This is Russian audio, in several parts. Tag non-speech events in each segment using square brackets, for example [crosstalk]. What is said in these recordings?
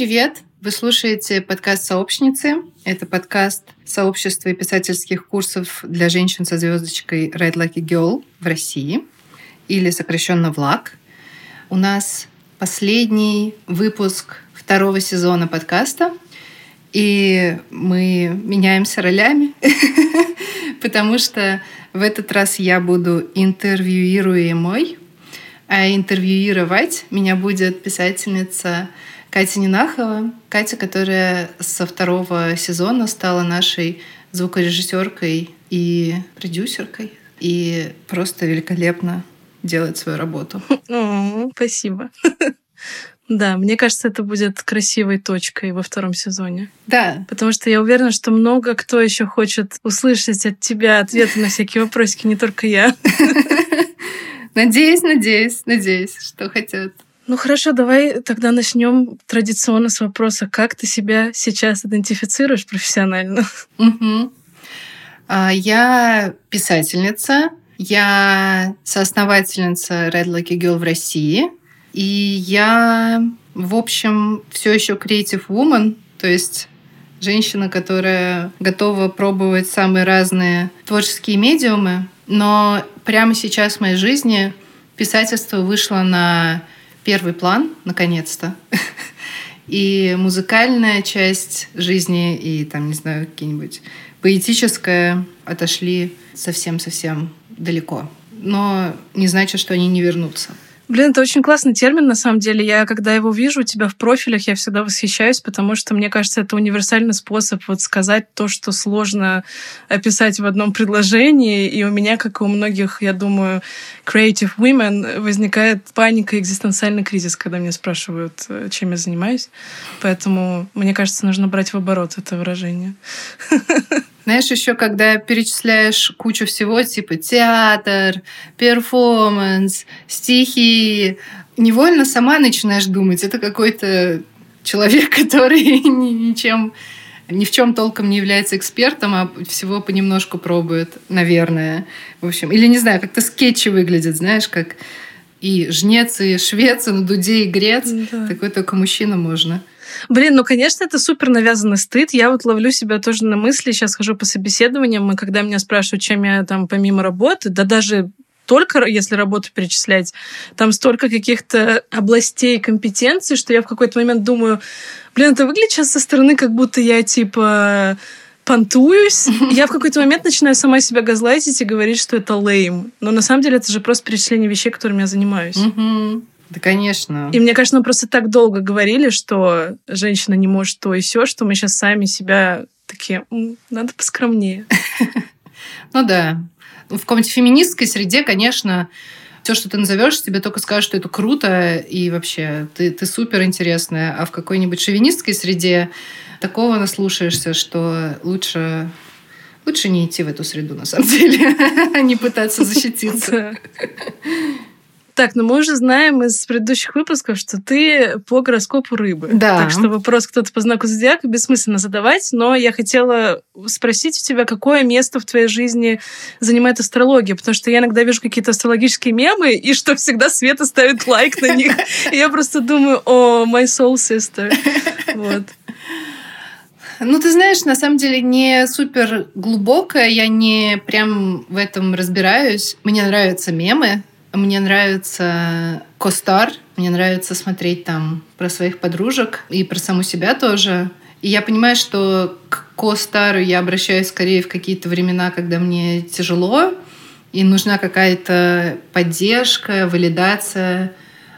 Привет! Вы слушаете подкаст «Сообщницы». Это подкаст сообщества писательских курсов для женщин со звездочкой Red Lucky Girl в России, или сокращенно ВЛАГ. У нас последний выпуск второго сезона подкаста, и мы меняемся ролями, [laughs] потому что в этот раз я буду интервьюируемой, а интервьюировать меня будет писательница Катя Нинахова. Катя, которая со второго сезона стала нашей звукорежиссеркой и продюсеркой. И просто великолепно делает свою работу. [laughs] О, спасибо. [laughs] Да, мне кажется, это будет красивой точкой во втором сезоне. Да. Потому что я уверена, что много кто еще хочет услышать от тебя ответы на всякие вопросики, не только я. [laughs] Надеюсь, надеюсь, надеюсь, что хотят. Ну хорошо, давай тогда начнем традиционно с вопроса, как ты себя сейчас идентифицируешь профессионально? Угу. Я писательница, я соосновательница Red Lucky Girl в России, и я, в общем, все еще creative woman, то есть женщина, которая готова пробовать самые разные творческие медиумы, но прямо сейчас в моей жизни писательство вышло на первый план, наконец-то. [laughs] И музыкальная часть жизни, и там, не знаю, какие-нибудь поэтическая отошли совсем-совсем далеко. Но не значит, что они не вернутся. Блин, это очень классный термин, на самом деле. Я, когда его вижу у тебя в профилях, я всегда восхищаюсь, потому что, мне кажется, это универсальный способ вот сказать то, что сложно описать в одном предложении. И у меня, как и у многих, я думаю, creative women, возникает паника экзистенциальный кризис, когда меня спрашивают, э, чем я занимаюсь. Поэтому, мне кажется, нужно брать в оборот это выражение. [laughs] Знаешь, еще когда перечисляешь кучу всего, типа театр, перформанс, стихи, невольно сама начинаешь думать, это какой-то человек, [laughs] который ничем ни в чем толком не является экспертом, а всего понемножку пробует, наверное. В общем, или не знаю, как-то скетчи выглядят, знаешь, как и жнец, и швец, и на дуде, и грец. Да. Такой только мужчина можно. Блин, ну, конечно, это супер навязанный стыд. Я вот ловлю себя тоже на мысли, сейчас хожу по собеседованиям, и когда меня спрашивают, чем я там помимо работы, да даже только если работу перечислять, там столько каких-то областей компетенций, что я в какой-то момент думаю, блин, это выглядит сейчас со стороны, как будто я типа понтуюсь. [laughs] Я в какой-то момент начинаю сама себя газлайтить и говорить, что это лейм. Но на самом деле это же просто перечисление вещей, которыми я занимаюсь. Да, конечно. И мне кажется, мы просто так долго говорили, что женщина не может то и все, что мы сейчас сами себя такие, надо поскромнее. [laughs] Ну да. В какой-нибудь феминистской среде, конечно, все, что ты назовешь, тебе только скажут, что это круто и вообще ты, ты супер интересная. А в какой-нибудь шовинистской среде такого наслушаешься, что лучше лучше не идти в эту среду, на самом [laughs] деле, а не пытаться [laughs] защититься. Так, ну мы уже знаем из предыдущих выпусков, что ты по гороскопу рыбы. Да. Так что вопрос кто-то по знаку зодиака бессмысленно задавать, но я хотела спросить у тебя, какое место в твоей жизни занимает астрология, потому что я иногда вижу какие-то астрологические мемы, и что всегда Света ставит лайк на них. И я просто думаю, о, my soul sister. Вот. Ну, ты знаешь, на самом деле не супер глубокая, я не прям в этом разбираюсь. Мне нравятся мемы, мне нравится Костар, мне нравится смотреть там про своих подружек и про саму себя тоже. И я понимаю, что к Костару я обращаюсь скорее в какие-то времена, когда мне тяжело, и нужна какая-то поддержка, валидация,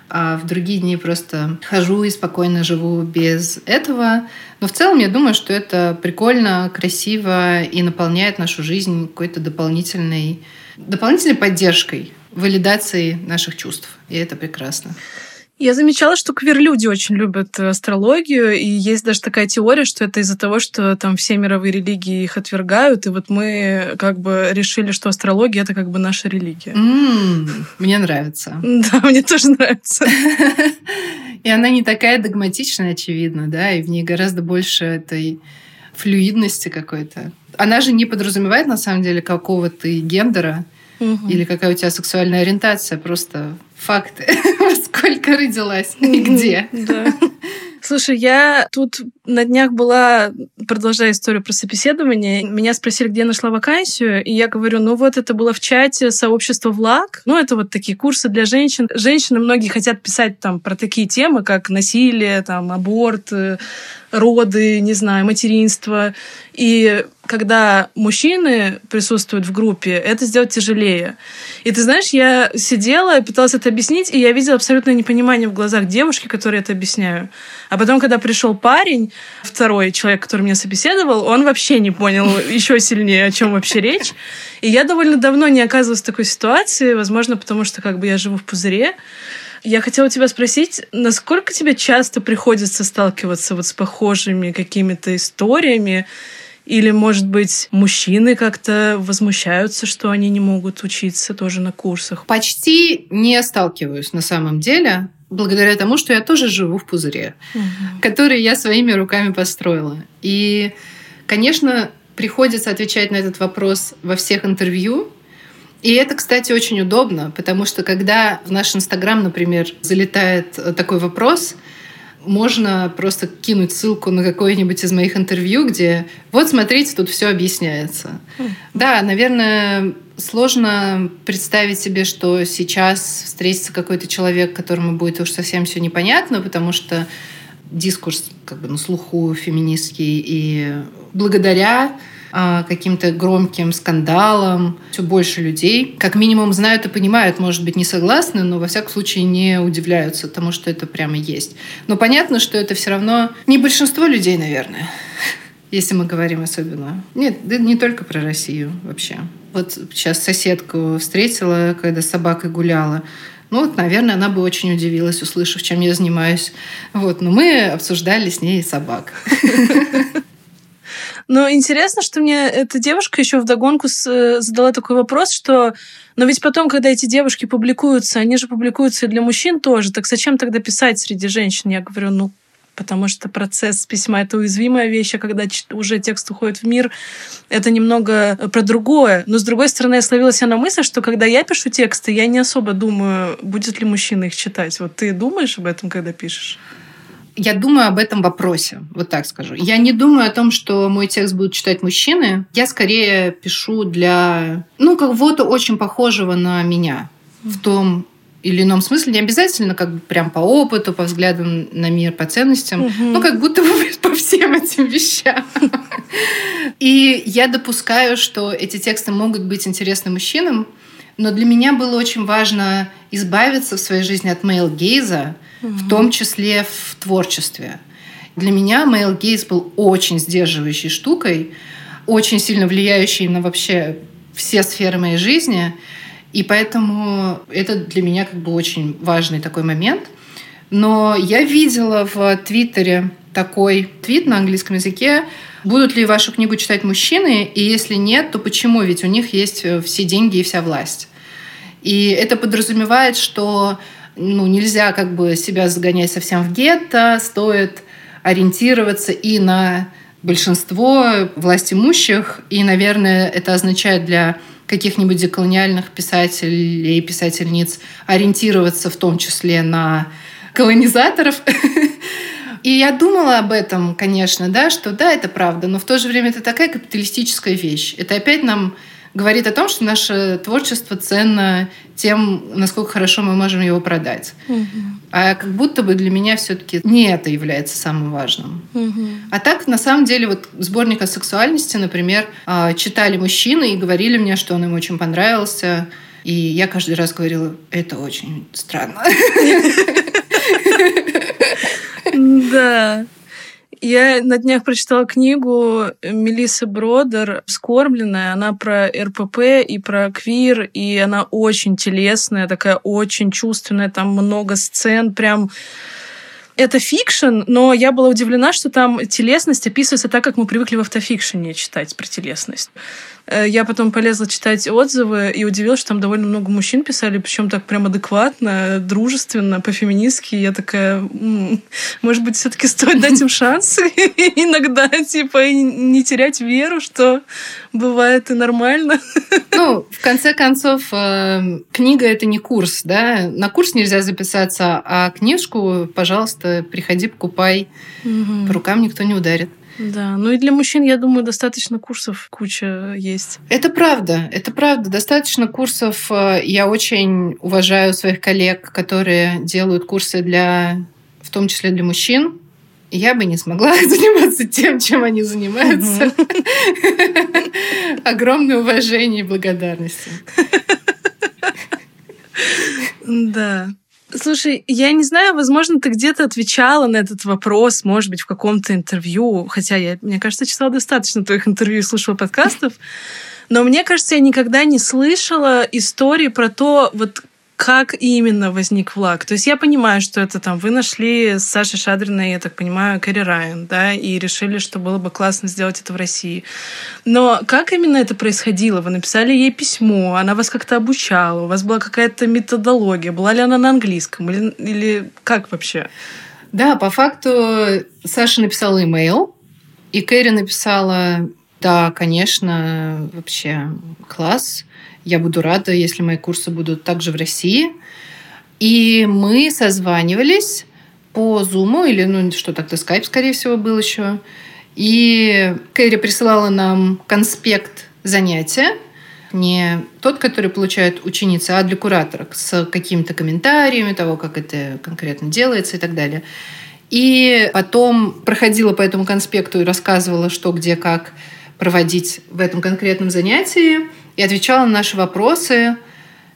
а в другие дни просто хожу и спокойно живу без этого. Но в целом я думаю, что это прикольно, красиво и наполняет нашу жизнь какой-то дополнительной, дополнительной поддержкой валидацией наших чувств. И это прекрасно. Я замечала, что квир-люди очень любят астрологию, и есть даже такая теория, что это из-за того, что там все мировые религии их отвергают, и вот мы как бы решили, что астрология — это как бы наша религия. Mm, мне нравится. [laughs] Да, мне тоже нравится. [laughs] И она не такая догматичная, очевидно, да, и в ней гораздо больше этой флюидности какой-то. Она же не подразумевает, на самом деле, какого-то гендера, угу. или какая у тебя сексуальная ориентация, просто факты, [laughs] сколько родилась и где. Слушай, я тут на днях была, продолжая историю про собеседование, меня спросили, где я нашла вакансию, и я говорю, ну вот это было в чате сообщества ВЛАГ, ну это вот такие курсы для женщин. Женщины многие хотят писать там про такие темы, как насилие, там, аборт, э, роды, не знаю, материнство. И когда мужчины присутствуют в группе, это сделать тяжелее. И ты знаешь, я сидела, пыталась это объяснить, и я видела абсолютное непонимание в глазах девушки, которой это объясняю. А потом, когда пришел парень, второй человек, который меня собеседовал, он вообще не понял [laughs] еще сильнее, о чем вообще речь. И я довольно давно не оказывалась в такой ситуации, возможно, потому что как бы я живу в пузыре. Я хотела тебя спросить, насколько тебе часто приходится сталкиваться вот с похожими какими-то историями? Или, может быть, мужчины как-то возмущаются, что они не могут учиться тоже на курсах? Почти не сталкиваюсь на самом деле, благодаря тому, что я тоже живу в пузыре, угу. который я своими руками построила. И, конечно, приходится отвечать на этот вопрос во всех интервью, и это, кстати, очень удобно, потому что когда в наш Инстаграм, например, залетает э, такой вопрос, можно просто кинуть ссылку на какое-нибудь из моих интервью, где вот смотрите, тут все объясняется. Mm. Да, наверное, сложно представить себе, что сейчас встретится какой-то человек, которому будет уж совсем все непонятно, потому что дискурс как бы на слуху феминистский, и благодаря каким-то громким скандалам. Все больше людей, как минимум, знают и понимают, может быть, не согласны, но во всяком случае не удивляются тому, что это прямо есть. Но понятно, что это все равно не большинство людей, наверное [laughs] если мы говорим особенно. Нет, да не только про Россию вообще. Вот сейчас соседку встретила, когда с собакой гуляла. Ну, вот, наверное, она бы очень удивилась, услышав, чем я занимаюсь. Вот, но мы обсуждали с ней собак. [laughs] Но интересно, что мне эта девушка еще вдогонку с, задала такой вопрос, что но ведь потом, когда эти девушки публикуются, они же публикуются и для мужчин тоже, так зачем тогда писать среди женщин? Я говорю, ну, потому что процесс письма — это уязвимая вещь, а когда уже текст уходит в мир, это немного про другое. Но, с другой стороны, я словила себя на мысль, что когда я пишу тексты, я не особо думаю, будет ли мужчина их читать. Вот ты думаешь об этом, когда пишешь? Я думаю об этом вопросе, вот так скажу. Я не думаю о том, что мой текст будут читать мужчины. Я скорее пишу для, ну, кого-то очень похожего на меня в том или ином смысле, не обязательно как бы прям по опыту, по взглядам на мир, по ценностям, угу. ну как будто бы [laughs] по всем этим вещам. И я допускаю, что эти тексты могут быть интересны мужчинам, но для меня было очень важно избавиться в своей жизни от мейл-гейза, угу. в том числе в творчестве. Для меня Мейл Гейс был очень сдерживающей штукой, очень сильно влияющей на вообще все сферы моей жизни. И поэтому это для меня как бы очень важный такой момент. Но я видела в Твиттере такой твит на английском языке, будут ли вашу книгу читать мужчины, и если нет, то почему? Ведь у них есть все деньги и вся власть. И это подразумевает, что ну, нельзя как бы себя загонять совсем в гетто, стоит ориентироваться и на большинство власть имущих, и, наверное, это означает для каких-нибудь деколониальных писателей и писательниц ориентироваться в том числе на колонизаторов. [laughs] И я думала об этом, конечно, да, что да, это правда, но в то же время это такая капиталистическая вещь. Это опять нам говорит о том, что наше творчество ценно тем, насколько хорошо мы можем его продать. Угу. А как будто бы для меня все-таки не это является самым важным. Угу. А так, на самом деле, вот сборник о сексуальности, например, а, читали мужчины и говорили мне, что он им очень понравился. И я каждый раз говорила, это очень странно. [laughs] Да. Я на днях прочитала книгу Мелиссы Бродер «Вскормленная». Она про РПП и про квир, и она очень телесная, такая очень чувственная, там много сцен, прям это фикшн, но я была удивлена, что там телесность описывается так, как мы привыкли в автофикшене читать про телесность. Э, я потом полезла читать отзывы и удивилась, что там довольно много мужчин писали, причем так прям адекватно, дружественно, по-феминистски. Я такая, м-м, может быть, все-таки стоит дать им шанс [laughs] иногда, типа, и не терять веру, что бывает и нормально. Ну, в конце концов, э, книга это не курс, да? На курс нельзя записаться, а книжку, пожалуйста, приходи, покупай. Угу. По рукам никто не ударит. Да, ну и для мужчин, я думаю, достаточно курсов куча есть. Это правда, это правда. Достаточно курсов. Э, я очень уважаю своих коллег, которые делают курсы для, в том числе для мужчин. Я бы не смогла [laughs] заниматься тем, чем они занимаются. [laughs] Огромное уважение и благодарность. [laughs] Да. Слушай, я не знаю, возможно, ты где-то отвечала на этот вопрос, может быть, в каком-то интервью, хотя я, мне кажется, читала достаточно твоих интервью и слушала подкастов, но мне кажется, я никогда не слышала истории про то, вот как именно возник флаг? То есть я понимаю, что это там вы нашли с Сашей Шадриной, я так понимаю, Кэрри Райан, да, и решили, что было бы классно сделать это в России. Но как именно это происходило? Вы написали ей письмо, она вас как-то обучала, у вас была какая-то методология, была ли она на английском или, или как вообще? Да, по факту Саша написала имейл, и Кэрри написала, да, конечно, вообще класс, я буду рада, если мои курсы будут также в России. И мы созванивались по Zoom или, ну, что так-то, Skype, скорее всего, был еще. И Кэрри присылала нам конспект занятия, не тот, который получает ученица, а для кураторок с какими-то комментариями того, как это конкретно делается и так далее. И потом проходила по этому конспекту и рассказывала, что, где, как проводить в этом конкретном занятии и отвечала на наши вопросы.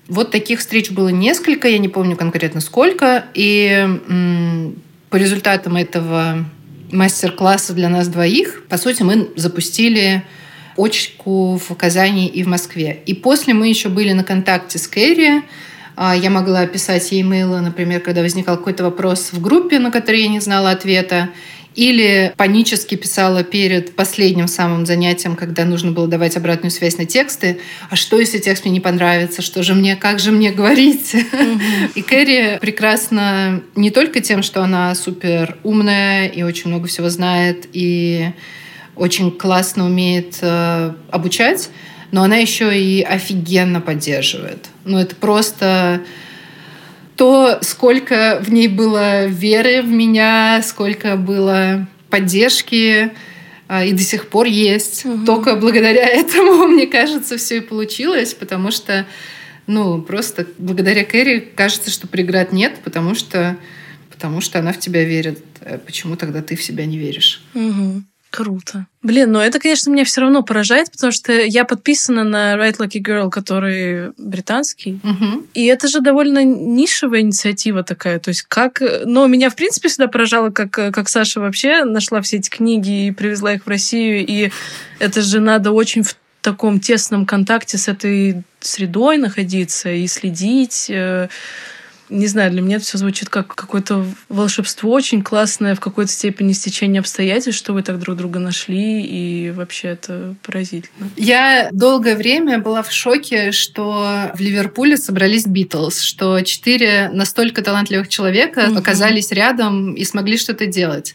Вот таких встреч было несколько, я не помню конкретно сколько. И по результатам этого мастер-класса для нас двоих, по сути, мы запустили очку в Казани и в Москве. И после мы еще были на контакте с Кэрри. А, я могла писать ей имейлы, например, когда возникал какой-то вопрос в группе, на который я не знала ответа. Или панически писала перед последним самым занятием, когда нужно было давать обратную связь на тексты. А что, если текст мне не понравится? Что же мне, как же мне говорить? И Кэрри прекрасно не только тем, что она супер умная и очень много всего знает, и очень классно умеет э, обучать, но она еще и офигенно поддерживает. Ну, это просто то, сколько в ней было веры в меня, сколько было поддержки, а, и до сих пор есть. Угу. Только благодаря [laughs] этому, мне кажется, все и получилось, потому что, ну, просто благодаря Кэрри кажется, что преград нет, потому что, потому что она в тебя верит. Э, почему тогда ты в себя не веришь? Угу. Круто. Блин, ну это, конечно, меня все равно поражает, потому что я подписана на Right Lucky Girl, который британский. Угу. И это же довольно нишевая инициатива такая. То есть как... Но меня, в принципе, всегда поражало, как, как Саша вообще нашла все эти книги и привезла их в Россию. И это же надо очень в таком тесном контакте с этой средой находиться и следить э, не знаю, для меня это все звучит как какое-то волшебство очень классное, в какой-то степени стечение обстоятельств, что вы так друг друга нашли, и вообще это поразительно. Я долгое время была в шоке, что в Ливерпуле собрались Битлз, что четыре настолько талантливых человека угу. оказались рядом и смогли что-то делать.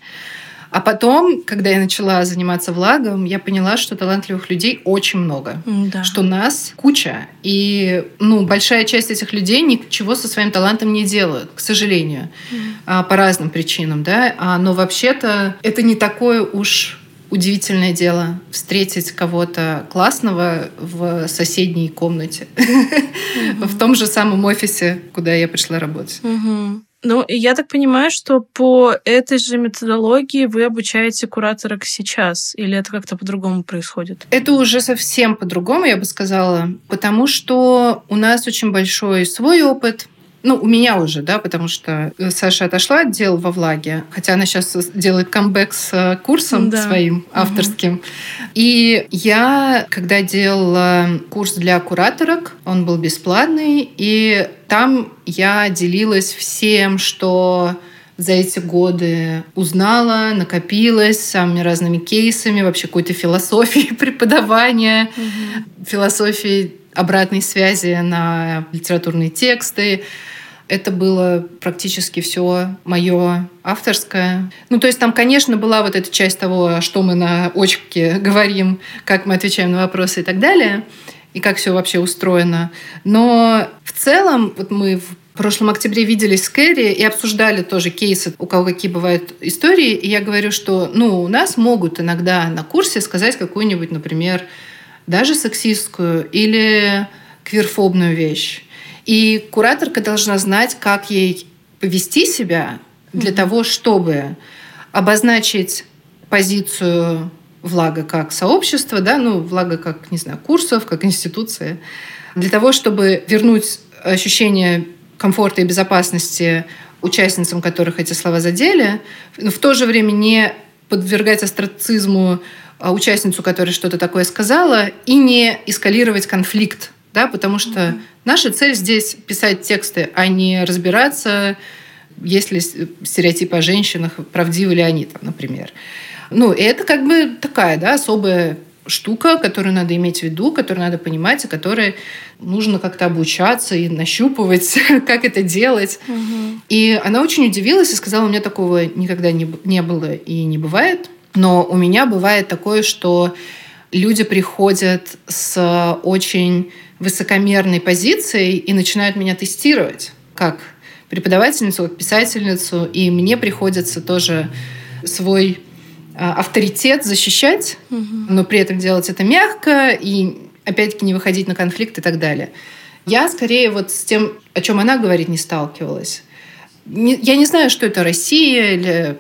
А потом, когда я начала заниматься влагом, я поняла, что талантливых людей очень много. Да. Что нас куча. И ну, большая часть этих людей ничего со своим талантом не делают, к сожалению. Mm. По разным причинам. Да? А, но вообще-то это не такое уж удивительное дело встретить кого-то классного в соседней комнате, [laughs] mm-hmm. в том же самом офисе, куда я пришла работать. Mm-hmm. Ну, я так понимаю, что по этой же методологии вы обучаете кураторок сейчас, или это как-то по-другому происходит? Это уже совсем по-другому, я бы сказала, потому что у нас очень большой свой опыт, ну, у меня уже, да, потому что Саша отошла от дел во влаге, хотя она сейчас делает камбэк с э, курсом да. своим авторским. Угу. И я, когда делала курс для кураторок, он был бесплатный, и там я делилась всем, что за эти годы узнала, накопилась самыми разными кейсами, вообще какой-то философией [laughs] преподавания, угу. философией обратной связи на литературные тексты. Это было практически все мое авторское. Ну, то есть там, конечно, была вот эта часть того, что мы на очке [laughs] говорим, как мы отвечаем на вопросы и так далее, и как все вообще устроено. Но в целом, вот мы в прошлом октябре виделись с Кэрри и обсуждали тоже кейсы, у кого какие бывают истории. И я говорю, что ну, у нас могут иногда на курсе сказать какую-нибудь, например, даже сексистскую или квирфобную вещь. И кураторка должна знать, как ей повести себя для mm-hmm. того, чтобы обозначить позицию влага как сообщества, да, ну, влага как, не знаю, курсов, как институции, для того, чтобы вернуть ощущение комфорта и безопасности участницам, которых эти слова задели, но в то же время не подвергать астрацизму участницу, которая что-то такое сказала, и не эскалировать конфликт, да, потому что mm-hmm. наша цель здесь писать тексты, а не разбираться, есть ли стереотипы о женщинах, правдивы ли они, там, например. Ну, и это как бы такая, да, особая штука, которую надо иметь в виду, которую надо понимать, и которой нужно как-то обучаться и нащупывать, [laughs] как это делать. Угу. И она очень удивилась и сказала, у меня такого никогда не, не было и не бывает. Но у меня бывает такое, что люди приходят с очень высокомерной позицией и начинают меня тестировать как преподавательницу, как писательницу. И мне приходится тоже свой а, авторитет защищать, угу. но при этом делать это мягко и опять-таки не выходить на конфликт и так далее. Я скорее вот с тем, о чем она говорит, не сталкивалась. Я не знаю, что это Россия или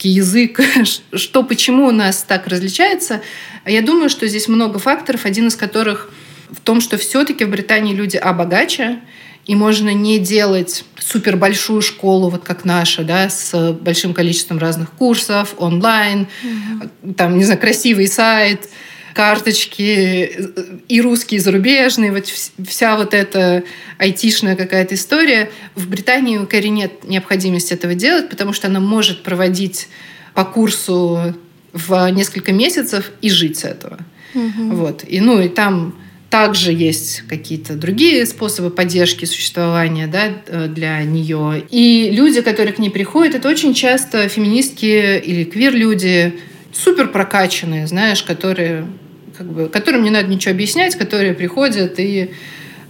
русский язык, [laughs] что, почему у нас так различается. Я думаю, что здесь много факторов, один из которых в том, что все-таки в Британии люди а богаче, и можно не делать супер большую школу, вот как наша, да, с большим количеством разных курсов, онлайн, mm-hmm. там, не знаю, красивый сайт, карточки и русские, и зарубежные, вот вся вот эта айтишная какая-то история. В Британии у Кэрри нет необходимости этого делать, потому что она может проводить по курсу в несколько месяцев и жить с этого. Угу. Вот. И, ну, и там также есть какие-то другие способы поддержки существования да, э, для нее. И люди, которые к ней приходят, это очень часто феминистки или квир-люди, супер прокачанные, знаешь, которые, как бы, которым не надо ничего объяснять, которые приходят и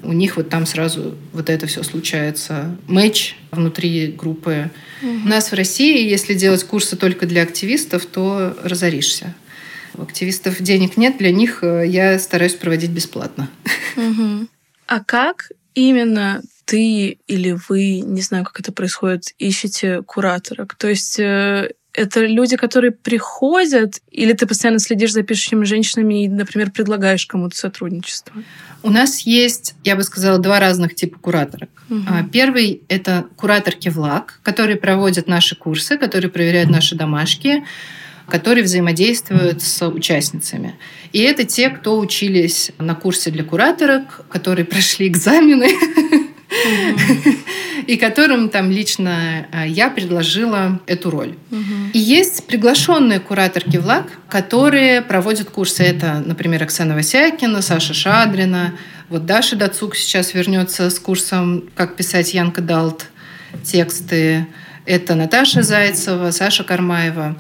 у них вот там сразу вот это все случается. Матч внутри группы. Угу. У нас в России, если делать курсы только для активистов, то разоришься. У активистов денег нет, для них э, я стараюсь проводить бесплатно. Угу. А как именно ты или вы, не знаю, как это происходит, ищете кураторок? То есть э, это люди, которые приходят, или ты постоянно следишь за пишущими женщинами и, например, предлагаешь кому-то сотрудничество? У нас есть, я бы сказала, два разных типа кураторок. Угу. Первый — это кураторки ВЛАГ, которые проводят наши курсы, которые проверяют наши домашки, которые взаимодействуют с участницами. И это те, кто учились на курсе для кураторок, которые прошли экзамены, [laughs] и которым там лично э, я предложила эту роль. И есть приглашенные кураторки ВЛАГ, которые проводят курсы. Это, например, Оксана Васякина, Саша Шадрина. Вот Даша Дацук сейчас вернется с курсом «Как писать Янка Далт тексты». Это Наташа Зайцева, Саша Кармаева.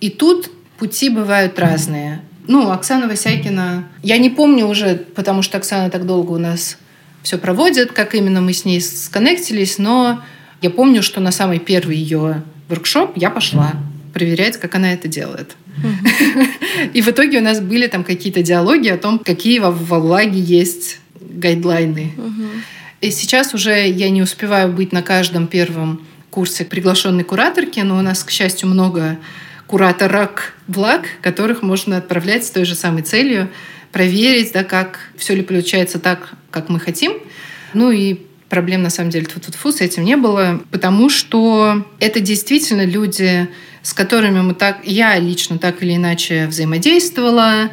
И тут пути бывают разные. Ну, Оксана Васякина... Я не помню уже, потому что Оксана так долго у нас все проводит, как именно мы с ней сконнектились, но я помню, что на самый первый ее воркшоп я пошла проверять, как она это делает. [laughs] И в итоге у нас были там какие-то диалоги о том, какие во влаге есть гайдлайны. И сейчас уже я не успеваю быть на каждом первом курсе приглашенной кураторки, но у нас, к счастью, много кураторок благ, которых можно отправлять с той же самой целью, проверить, да, как все ли получается так, как мы хотим. Ну и проблем на самом деле тут фу с этим не было, потому что это действительно люди, с которыми мы так, я лично так или иначе взаимодействовала,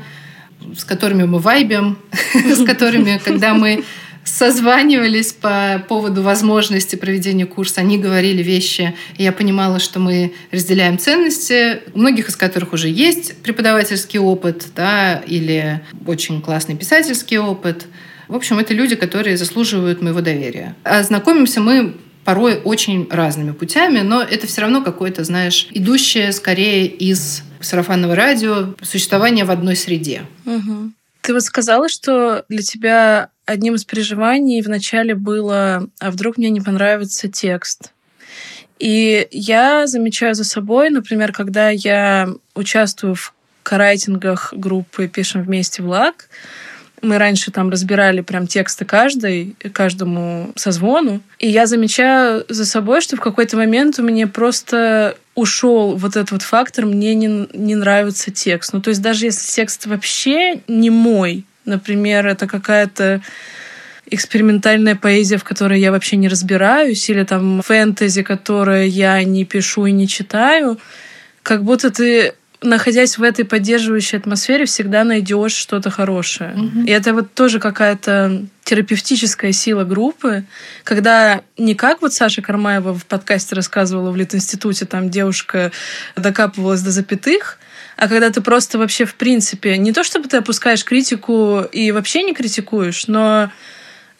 с которыми мы вайбим, [laughs] с которыми, когда мы созванивались по поводу возможности проведения курса. Они говорили вещи, и я понимала, что мы разделяем ценности, у многих из которых уже есть преподавательский опыт, да, или очень классный писательский опыт. В общем, это люди, которые заслуживают моего доверия. А знакомимся мы порой очень разными путями, но это все равно какое-то, знаешь, идущее скорее из сарафанного радио существование в одной среде. Угу. Ты вот сказала, что для тебя одним из переживаний вначале было, а вдруг мне не понравится текст. И я замечаю за собой, например, когда я участвую в карайтингах группы «Пишем вместе влаг», мы раньше там разбирали прям тексты каждой, каждому созвону. И я замечаю за собой, что в какой-то момент у меня просто ушел вот этот вот фактор, мне не, не нравится текст. Ну, то есть даже если текст вообще не мой, например, это какая-то экспериментальная поэзия, в которой я вообще не разбираюсь, или там фэнтези, которое я не пишу и не читаю, как будто ты находясь в этой поддерживающей атмосфере, всегда найдешь что-то хорошее. Mm-hmm. И это вот тоже какая-то терапевтическая сила группы, когда не как вот Саша Кармаева в подкасте рассказывала в Литинституте, там девушка докапывалась до запятых, а когда ты просто вообще в принципе, не то чтобы ты опускаешь критику и вообще не критикуешь, но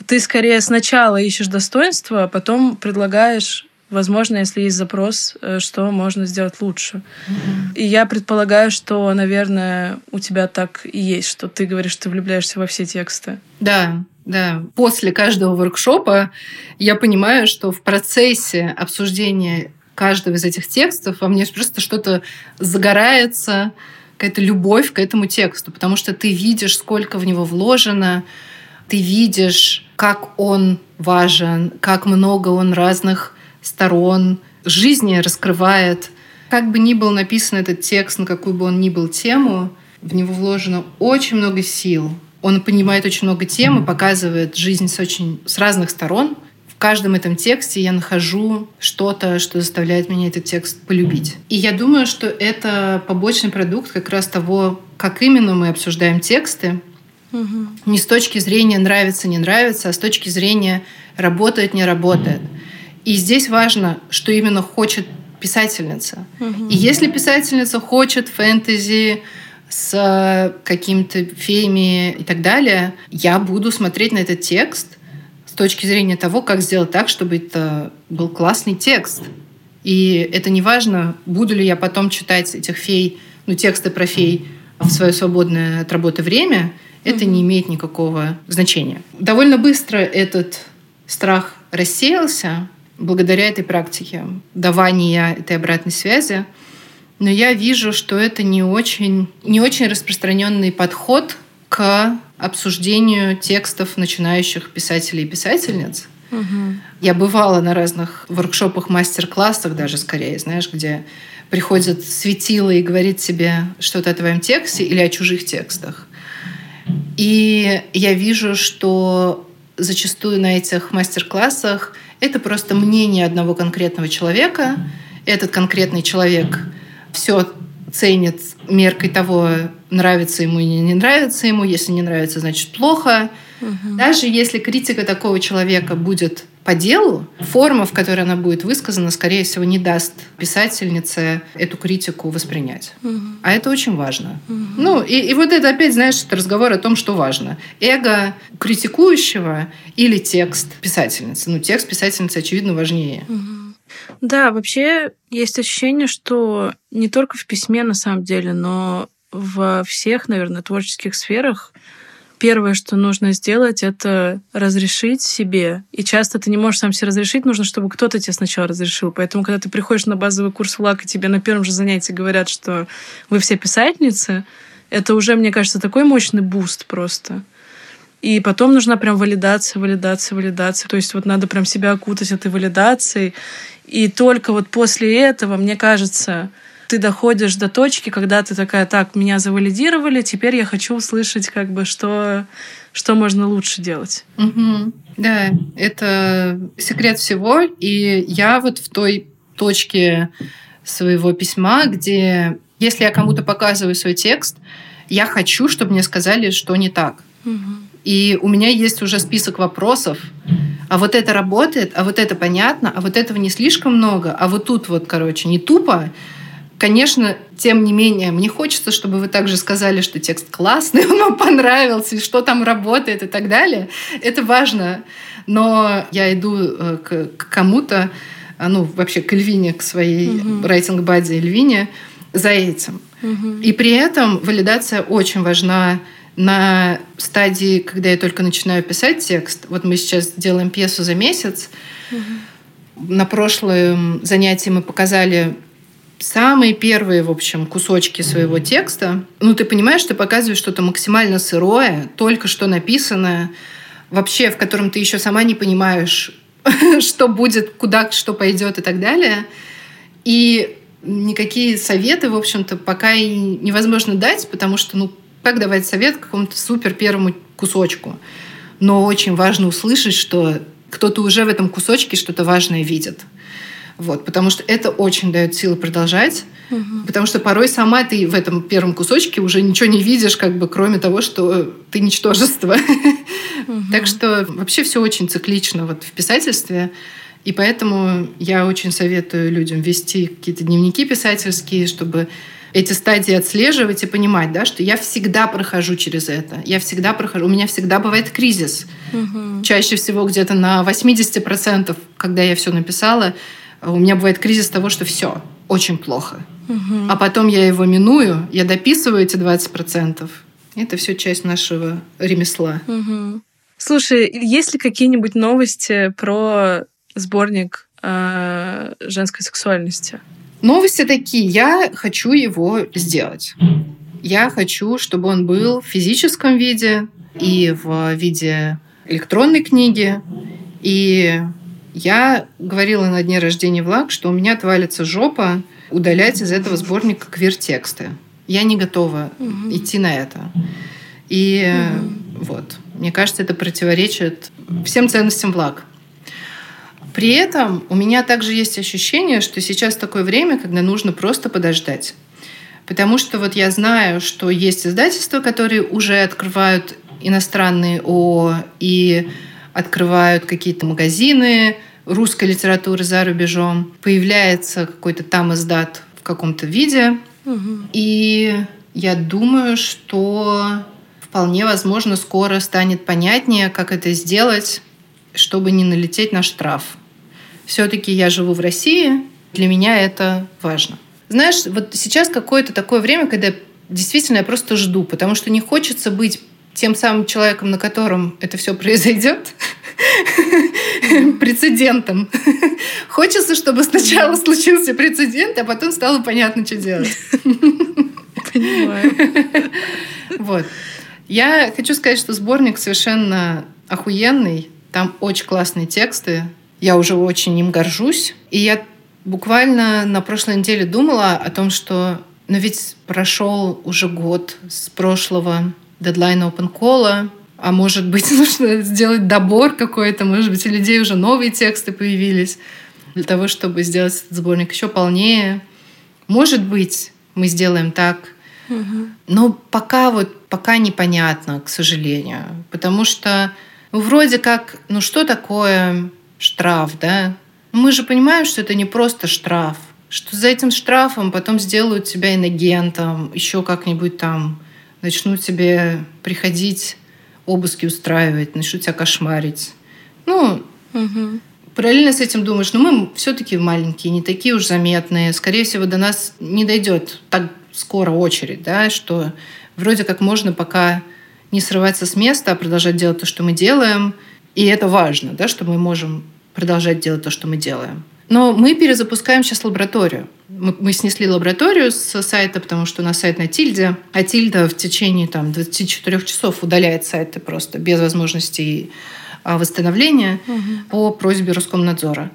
ты скорее сначала ищешь достоинства, а потом предлагаешь возможно, если есть запрос, э, что можно сделать лучше. Mm-hmm. И я предполагаю, что, наверное, у тебя так и есть, что ты говоришь, ты влюбляешься во все тексты. Да, да. После каждого воркшопа я понимаю, что в процессе обсуждения каждого из этих текстов во мне просто что-то загорается, какая-то любовь к этому тексту, потому что ты видишь, сколько в него вложено, ты видишь, как он важен, как много он разных сторон жизни раскрывает. Как бы ни был написан этот текст, на какую бы он ни был тему, в него вложено очень много сил. Он понимает очень много тем и показывает жизнь с, очень, с разных сторон. В каждом этом тексте я нахожу что-то, что заставляет меня этот текст полюбить. И я думаю, что это побочный продукт как раз того, как именно мы обсуждаем тексты. Угу. Не с точки зрения нравится, не нравится, а с точки зрения работает, не работает. И здесь важно, что именно хочет писательница. Угу. И если писательница хочет фэнтези с какими-то феями и так далее, я буду смотреть на этот текст точки зрения того, как сделать так, чтобы это был классный текст. И это не важно, буду ли я потом читать этих фей, ну, тексты про фей в свое свободное от работы время, это не имеет никакого значения. Довольно быстро этот страх рассеялся, благодаря этой практике давания этой обратной связи. Но я вижу, что это не очень, не очень распространенный подход к обсуждению текстов начинающих писателей и писательниц. Угу. Я бывала на разных воркшопах, мастер-классах даже скорее, знаешь, где приходит светило и говорит тебе что-то о твоем тексте или о чужих текстах. И я вижу, что зачастую на этих мастер-классах это просто мнение одного конкретного человека. Этот конкретный человек все ценит меркой того, нравится ему или не нравится ему. Если не нравится, значит плохо. Угу. Даже если критика такого человека будет по делу, форма, в которой она будет высказана, скорее всего, не даст писательнице эту критику воспринять. Угу. А это очень важно. Угу. Ну, и, и вот это опять, знаешь, это разговор о том, что важно. Эго критикующего или текст писательницы. Ну, текст писательницы, очевидно, важнее. Угу. Да, вообще есть ощущение, что не только в письме на самом деле, но во всех, наверное, творческих сферах первое, что нужно сделать, это разрешить себе. И часто ты не можешь сам себе разрешить, нужно, чтобы кто-то тебе сначала разрешил. Поэтому, когда ты приходишь на базовый курс WLAG, и тебе на первом же занятии говорят, что вы все писательницы, это уже, мне кажется, такой мощный буст просто. И потом нужна прям валидация, валидация, валидация. То есть вот надо прям себя окутать этой валидацией. И только вот после этого, мне кажется, ты доходишь до точки, когда ты такая, так, меня завалидировали, теперь я хочу услышать, как бы, что, что можно лучше делать. Угу. Да, это секрет всего. И я вот в той точке своего письма, где если я кому-то показываю свой текст, я хочу, чтобы мне сказали, что не так. Угу. И у меня есть уже список вопросов. А вот это работает, а вот это понятно, а вот этого не слишком много, а вот тут вот, короче, не тупо. Конечно, тем не менее, мне хочется, чтобы вы также сказали, что текст классный, [laughs] он вам понравился, и что там работает и так далее. Это важно. Но я иду э, к, к кому-то, а, ну, вообще к Эльвине, к своей uh-huh. райтинг-баде Эльвине за этим. Uh-huh. И при этом валидация очень важна на стадии, когда я только начинаю писать текст. Вот мы сейчас делаем пьесу за месяц. Uh-huh. На прошлом занятии мы показали самые первые, в общем, кусочки своего текста. Ну, ты понимаешь, ты показываешь что-то максимально сырое, только что написанное, вообще, в котором ты еще сама не понимаешь, [laughs] что будет, куда что пойдет и так далее. И никакие советы, в общем-то, пока и невозможно дать, потому что, ну, как давать совет какому-то супер первому кусочку? Но очень важно услышать, что кто-то уже в этом кусочке что-то важное видит. Вот, потому что это очень дает силы продолжать. Угу. Потому что порой сама ты в этом первом кусочке уже ничего не видишь, как бы, кроме того, что ты ничтожество. Угу. Так что вообще все очень циклично вот в писательстве. И поэтому я очень советую людям вести какие-то дневники писательские, чтобы эти стадии отслеживать и понимать, да, что я всегда прохожу через это. Я всегда прохожу. У меня всегда бывает кризис. Угу. Чаще всего где-то на 80%, когда я все написала, у меня бывает кризис того, что все, очень плохо. Угу. А потом я его миную, я дописываю эти 20%. Это все часть нашего ремесла. Угу. Слушай, есть ли какие-нибудь новости про сборник э, женской сексуальности? Новости такие. Я хочу его сделать. Я хочу, чтобы он был в физическом виде и в виде электронной книги. И я говорила на дне рождения Влаг, что у меня отвалится жопа удалять из этого сборника квир-тексты. Я не готова угу. идти на это. И угу. вот, мне кажется, это противоречит всем ценностям Влаг. При этом у меня также есть ощущение, что сейчас такое время, когда нужно просто подождать. Потому что вот я знаю, что есть издательства, которые уже открывают иностранные ООО и открывают какие-то магазины русской литературы за рубежом, появляется какой-то там издат в каком-то виде. Угу. И я думаю, что вполне возможно скоро станет понятнее, как это сделать, чтобы не налететь на штраф. Все-таки я живу в России, для меня это важно. Знаешь, вот сейчас какое-то такое время, когда действительно я просто жду, потому что не хочется быть тем самым человеком, на котором это все произойдет, прецедентом. Хочется, чтобы сначала случился прецедент, а потом стало понятно, что делать. Понимаю. Вот. Я хочу сказать, что сборник совершенно охуенный. Там очень классные тексты. Я уже очень им горжусь. И я буквально на прошлой неделе думала о том, что но ну ведь прошел уже год с прошлого дедлайна open call, а может быть, [laughs] нужно сделать добор какой-то, может быть, у людей уже новые тексты появились для того, чтобы сделать этот сборник еще полнее. Может быть, мы сделаем так. Угу. Но пока вот пока непонятно, к сожалению. Потому что вроде как, ну что такое штраф, да? Мы же понимаем, что это не просто штраф, что за этим штрафом потом сделают тебя инагентом, еще как-нибудь там начнут тебе приходить обыски устраивать, начнут тебя кошмарить. Ну, угу. параллельно с этим думаешь, ну мы все-таки маленькие, не такие уж заметные. Скорее всего, до нас не дойдет так скоро очередь, да, что вроде как можно пока не срываться с места, а продолжать делать то, что мы делаем. И это важно, да, что мы можем продолжать делать то, что мы делаем. Но мы перезапускаем сейчас лабораторию. Мы, мы снесли лабораторию с сайта, потому что у нас сайт на тильде, а тильда в течение там, 24 часов удаляет сайты просто без возможности а, восстановления угу. по просьбе Роскомнадзора.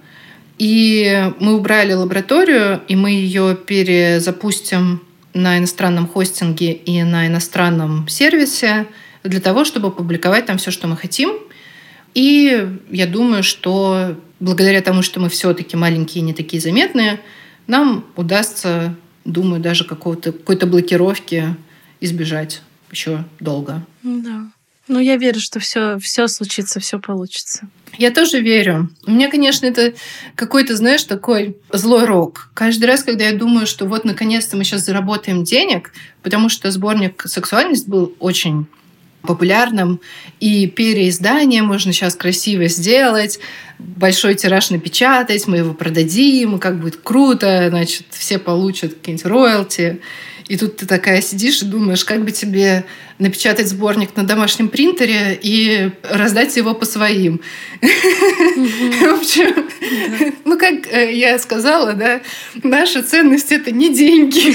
И мы убрали лабораторию, и мы ее перезапустим на иностранном хостинге и на иностранном сервисе для того, чтобы публиковать там все, что мы хотим. И я думаю, что благодаря тому, что мы все-таки маленькие и не такие заметные, нам удастся, думаю, даже какого-то, какой-то блокировки избежать еще долго. Да. Ну, я верю, что все, все случится, все получится. Я тоже верю. У меня, конечно, это какой-то, знаешь, такой злой рок. Каждый раз, когда я думаю, что вот наконец-то мы сейчас заработаем денег, потому что сборник «Сексуальность» был очень популярным, и переиздание можно сейчас красиво сделать, большой тираж напечатать, мы его продадим, как будет круто, значит, все получат какие-нибудь роялти. И тут ты такая сидишь и думаешь, как бы тебе напечатать сборник на домашнем принтере и раздать его по своим. [laughs] В общем, ну, как э, я сказала, да, наша ценность — это не деньги.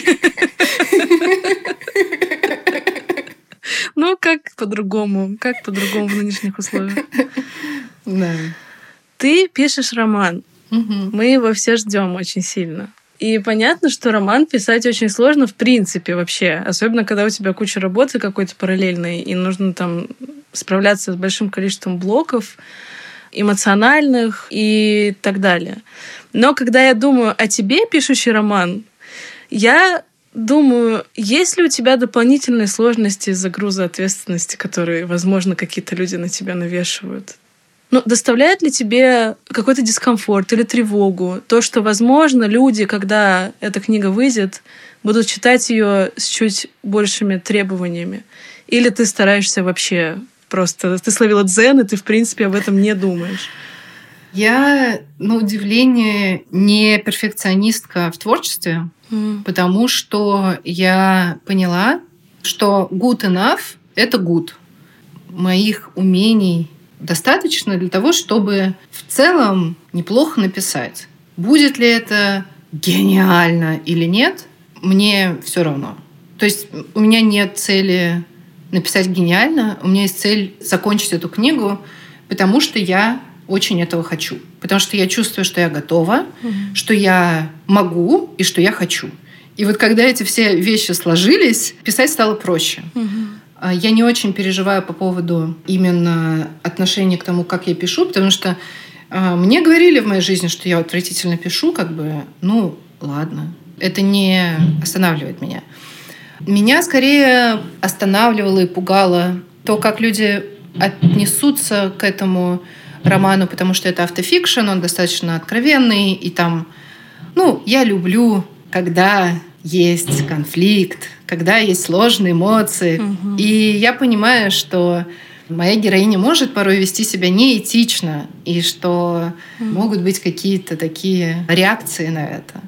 [laughs] Ну, как по-другому? Как по-другому в нынешних условиях? Да. Ты пишешь роман. Мы его все ждем очень сильно. И понятно, что роман писать очень сложно в принципе вообще. Особенно, когда у тебя куча работы какой-то параллельной, и нужно там справляться с большим количеством блоков эмоциональных и так далее. Но когда я думаю о тебе, пишущий роман, я думаю, есть ли у тебя дополнительные сложности из-за груза ответственности, которые, возможно, какие-то люди на тебя навешивают? Ну, доставляет ли тебе какой-то дискомфорт или тревогу то, что, возможно, люди, когда эта книга выйдет, будут читать ее с чуть большими требованиями? Или ты стараешься вообще просто... Ты словила дзен, и ты, в принципе, об этом не думаешь? Я, на удивление, не перфекционистка в творчестве, mm. потому что я поняла, что good enough — это good. Моих умений достаточно для того, чтобы в целом неплохо написать. Будет ли это гениально или нет, мне все равно. То есть у меня нет цели написать гениально, у меня есть цель закончить эту книгу, потому что я очень этого хочу. Потому что я чувствую, что я готова, угу. что я могу и что я хочу. И вот когда эти все вещи сложились, писать стало проще. Угу. А, я не очень переживаю по поводу именно отношения к тому, как я пишу, потому что э, мне говорили в моей жизни, что я отвратительно пишу, как бы, ну, ладно. Это не останавливает меня. Меня скорее останавливало и пугало то, как люди отнесутся к этому роману, потому что это автофикшн, он достаточно откровенный, и там, ну, я люблю, когда есть конфликт, когда есть сложные эмоции. Угу. И я понимаю, что моя героиня может порой вести себя неэтично, и что угу. могут быть какие-то такие реакции на это.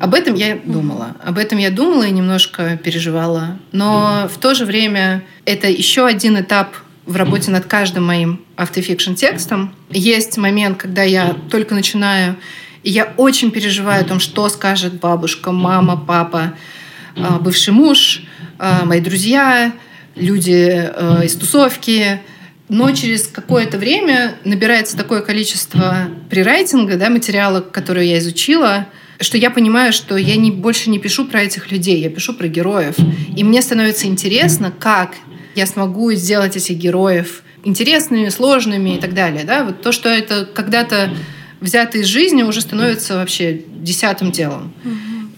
Об этом я думала. Об этом я думала и немножко переживала. Но в то же время это еще один этап в работе над каждым моим автофикшн текстом. Есть момент, когда я только начинаю, и я очень переживаю о том, что скажет бабушка, мама, папа, а, бывший муж, а, мои друзья, люди а, из тусовки. Но через какое-то время набирается такое количество прирайтинга, да, материала, который я изучила, что я понимаю, что я не, больше не пишу про этих людей, я пишу про героев. И мне становится интересно, как я смогу сделать этих героев интересными, сложными и так далее. Да? Вот то, что это когда-то взято из жизни, уже становится вообще десятым делом.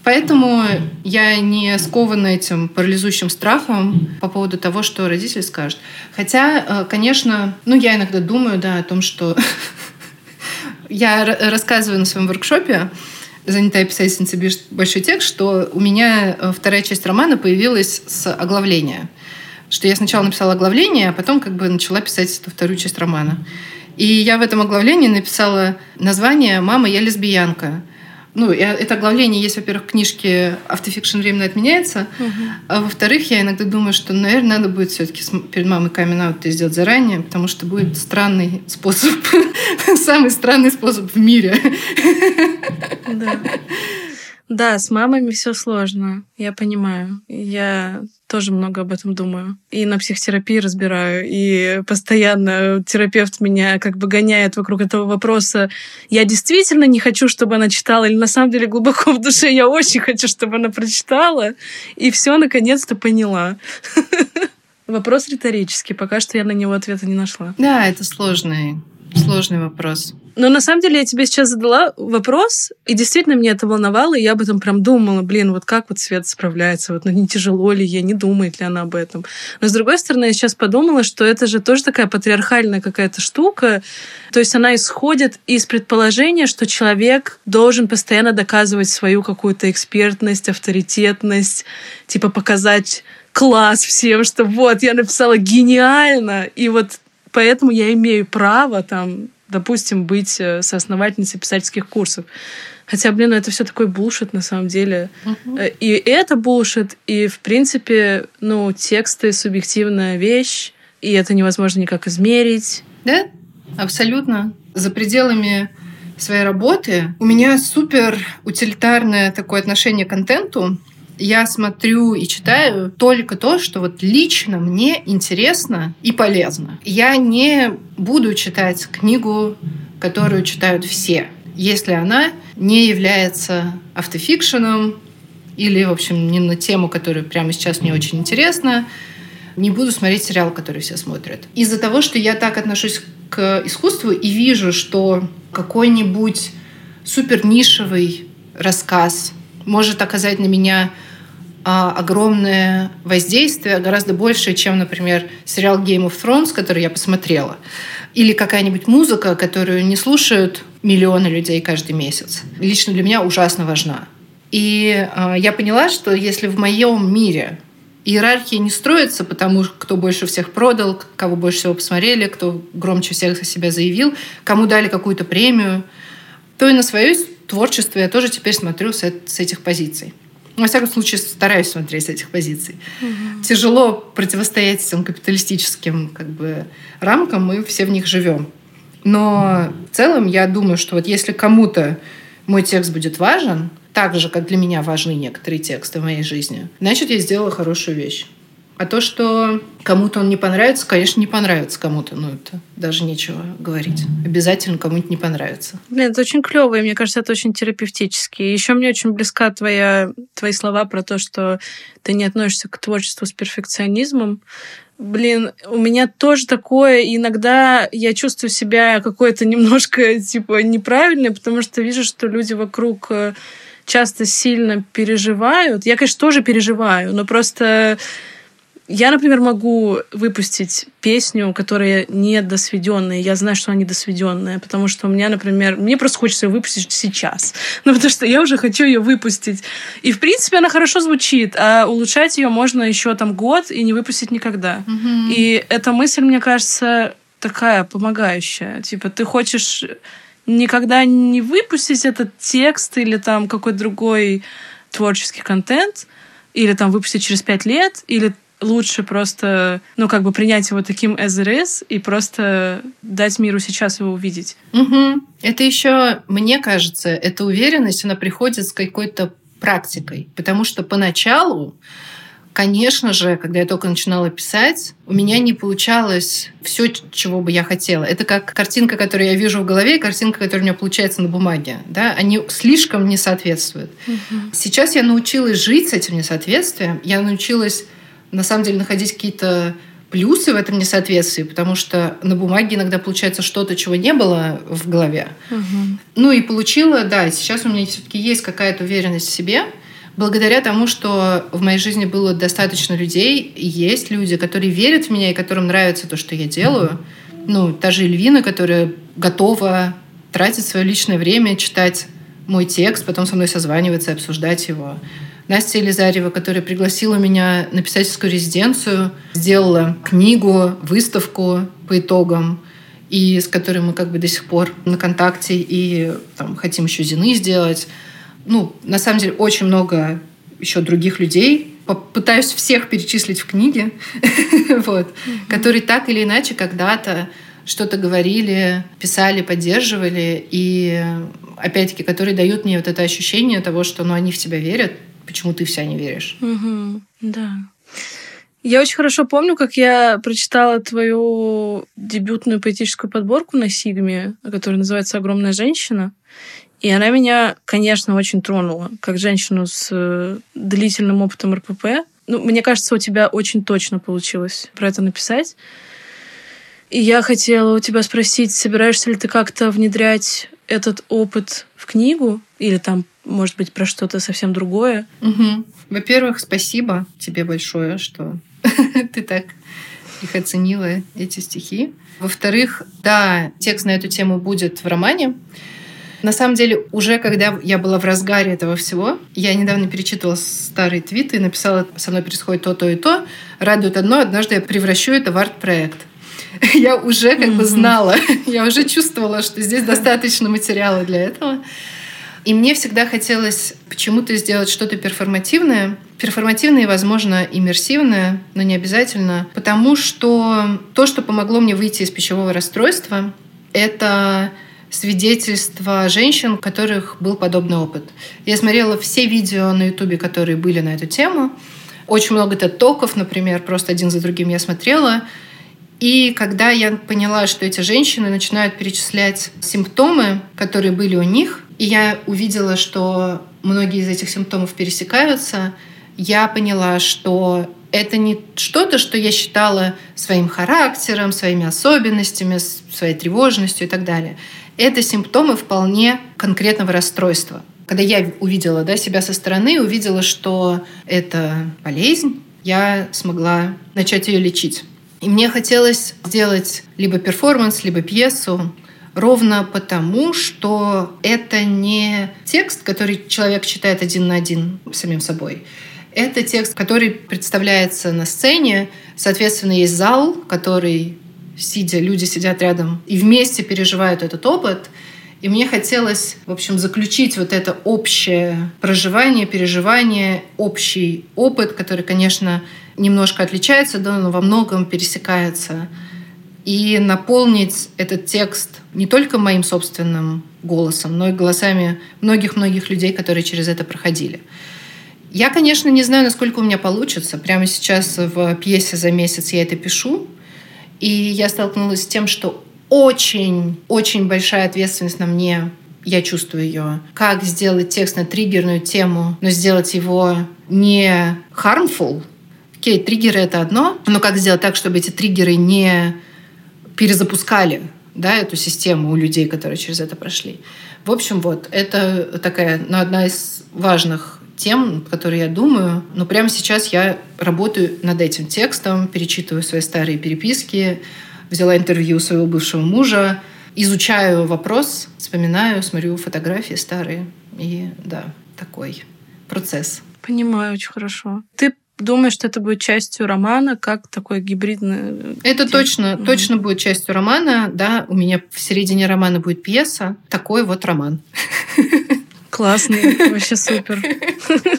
Поэтому я не скована этим парализующим страхом по поводу того, что родители скажут. Хотя, э, конечно, ну, я иногда думаю, да, о том, что [laughs] я рассказываю на своем воркшопе, занятая писательница большой текст, что у меня э, вторая часть романа появилась с оглавления. Что я сначала написала оглавление, а потом как бы начала писать эту вторую часть романа. И я в этом оглавлении написала название «Мама, я лесбиянка». Ну, это оглавление есть, во-первых, в книжке «Автофикшн временно отменяется», угу. а во-вторых, я иногда думаю, что, наверное, надо будет все таки перед мамой камин сделать заранее, потому что будет странный способ, [laughs] самый странный способ в мире. Да. Да, с мамами все сложно, я понимаю. Я тоже много об этом думаю. И на психотерапии разбираю, и постоянно терапевт меня как бы гоняет вокруг этого вопроса. Я действительно не хочу, чтобы она читала, или на самом деле глубоко в душе я очень хочу, чтобы она прочитала, и все наконец-то поняла. [laughs] Вопрос риторический, пока что я на него ответа не нашла. Да, это сложный, сложный вопрос. Но на самом деле я тебе сейчас задала вопрос, и действительно меня это волновало, и я об этом прям думала, блин, вот как вот Свет справляется, вот ну, не тяжело ли ей, не думает ли она об этом. Но с другой стороны, я сейчас подумала, что это же тоже такая патриархальная какая-то штука, то есть она исходит из предположения, что человек должен постоянно доказывать свою какую-то экспертность, авторитетность, типа показать класс всем, что вот, я написала гениально, и вот поэтому я имею право там допустим, быть э, соосновательницей писательских курсов. Хотя, блин, это все такой булшит на самом деле. Uh-huh. И это булшит, и, в принципе, ну, тексты — субъективная вещь, и это невозможно никак измерить. Да, абсолютно. За пределами своей работы у меня супер утилитарное такое отношение к контенту я смотрю и читаю только то, что вот лично мне интересно и полезно. Я не буду читать книгу, которую читают все, если она не является автофикшеном или, в общем, не на тему, которая прямо сейчас мне очень интересна. Не буду смотреть сериал, который все смотрят. Из-за того, что я так отношусь к искусству и вижу, что какой-нибудь супер нишевый рассказ может оказать на меня огромное воздействие, гораздо большее, чем, например, сериал Game of Thrones, который я посмотрела, или какая-нибудь музыка, которую не слушают миллионы людей каждый месяц. Лично для меня ужасно важна. И э, я поняла, что если в моем мире иерархия не строится, потому кто больше всех продал, кого больше всего посмотрели, кто громче всех о себя заявил, кому дали какую-то премию, то и на свое творчество я тоже теперь смотрю с, с этих позиций. Во всяком случае, стараюсь смотреть с этих позиций. Угу. Тяжело противостоять этим капиталистическим как бы, рамкам, мы все в них живем. Но в целом я думаю, что вот если кому-то мой текст будет важен, так же, как для меня важны некоторые тексты в моей жизни, значит, я сделала хорошую вещь. А то, что кому-то он не понравится, конечно, не понравится кому-то. Ну, это даже нечего говорить. Обязательно кому-нибудь не понравится. Блин, это очень клево, и мне кажется, это очень терапевтически. Еще мне очень близка твоя, твои слова про то, что ты не относишься к творчеству с перфекционизмом. Блин, у меня тоже такое. Иногда я чувствую себя какой-то немножко, типа, неправильной, потому что вижу, что люди вокруг э, часто сильно переживают. Я, конечно, тоже переживаю, но просто я, например, могу выпустить песню, которая не досведенная. Я знаю, что она не досведенная, потому что у меня, например, мне просто хочется ее выпустить сейчас. [laughs] Ну, потому что я уже хочу ее выпустить. И, в принципе, она хорошо звучит, а улучшать ее можно еще там год и не выпустить никогда. Mm-hmm. И эта мысль, мне кажется, такая помогающая. Типа, ты хочешь никогда не выпустить этот текст или там какой-то другой творческий контент, или там выпустить через пять лет, или лучше просто, ну, как бы принять его таким as it is и просто дать миру сейчас его увидеть. Угу. Это еще, мне кажется, эта уверенность, она приходит с какой-то практикой. Потому что поначалу, конечно же, когда я только начинала писать, у меня не получалось все, чего бы я хотела. Это как картинка, которую я вижу в голове, и картинка, которая у меня получается на бумаге. Да? Они слишком не соответствуют. Угу. Сейчас я научилась жить с этим несоответствием. Я научилась на самом деле находить какие-то плюсы в этом несоответствии, потому что на бумаге иногда получается что-то, чего не было в голове. Угу. Ну и получила, да, сейчас у меня все-таки есть какая-то уверенность в себе, благодаря тому, что в моей жизни было достаточно людей, есть люди, которые верят в меня и которым нравится то, что я делаю. Ну, та же Эльвина, которая готова тратить свое личное время, читать мой текст, потом со мной созваниваться и обсуждать его. Настя Елизарьева, которая пригласила меня на писательскую резиденцию, сделала книгу, выставку по итогам, и с которой мы как бы до сих пор на контакте и там, хотим еще Зины сделать. Ну, на самом деле, очень много еще других людей. Попытаюсь всех перечислить в книге, [laughs] вот, которые так или иначе когда-то что-то говорили, писали, поддерживали, и опять-таки, которые дают мне вот это ощущение того, что ну, они в тебя верят, почему ты вся не веришь. Угу, да. Я очень хорошо помню, как я прочитала твою дебютную поэтическую подборку на Сигме, которая называется «Огромная женщина». И она меня, конечно, очень тронула, как женщину с э, длительным опытом РПП. Ну, мне кажется, у тебя очень точно получилось про это написать. И я хотела у тебя спросить, собираешься ли ты как-то внедрять этот опыт в книгу или там, может быть, про что-то совсем другое? Угу. Во-первых, спасибо тебе большое, что [laughs] ты так их оценила, эти стихи. Во-вторых, да, текст на эту тему будет в романе. На самом деле, уже когда я была в разгаре этого всего, я недавно перечитывала старые твиты и написала, со мной происходит то, то и то. Радует одно, однажды я превращу это в арт-проект. [laughs] Я уже как бы знала, [laughs] я уже чувствовала, что здесь достаточно материала для этого. И мне всегда хотелось почему-то сделать что-то перформативное. Перформативное и, возможно, иммерсивное, но не обязательно. Потому что то, что помогло мне выйти из пищевого расстройства, это свидетельства женщин, у которых был подобный опыт. Я смотрела все видео на Ютубе, которые были на эту тему. Очень много ток например, просто один за другим я смотрела. И когда я поняла, что эти женщины начинают перечислять симптомы, которые были у них, и я увидела, что многие из этих симптомов пересекаются, я поняла, что это не что-то, что я считала своим характером, своими особенностями, своей тревожностью и так далее. Это симптомы вполне конкретного расстройства. Когда я увидела да, себя со стороны, увидела, что это болезнь, я смогла начать ее лечить. И мне хотелось сделать либо перформанс, либо пьесу, ровно потому, что это не текст, который человек читает один на один самим собой. Это текст, который представляется на сцене. Соответственно, есть зал, который, сидя, люди сидят рядом и вместе переживают этот опыт. И мне хотелось, в общем, заключить вот это общее проживание, переживание, общий опыт, который, конечно, немножко отличается, да, но во многом пересекается и наполнить этот текст не только моим собственным голосом, но и голосами многих-многих людей, которые через это проходили. Я, конечно, не знаю, насколько у меня получится. Прямо сейчас в пьесе за месяц я это пишу. И я столкнулась с тем, что очень-очень большая ответственность на мне. Я чувствую ее. Как сделать текст на триггерную тему, но сделать его не harmful. Окей, триггеры — это одно, но как сделать так, чтобы эти триггеры не перезапускали да, эту систему у людей, которые через это прошли. В общем, вот, это такая ну, одна из важных тем, которые я думаю. Но прямо сейчас я работаю над этим текстом, перечитываю свои старые переписки, взяла интервью своего бывшего мужа, изучаю вопрос, вспоминаю, смотрю фотографии старые. И да, такой процесс. Понимаю очень хорошо. Ты Думаешь, что это будет частью романа, как такой гибридный... Это текст? точно, mm точно будет частью романа. Да, у меня в середине романа будет пьеса. Такой вот роман. [laughs] Классный, вообще супер. [laughs]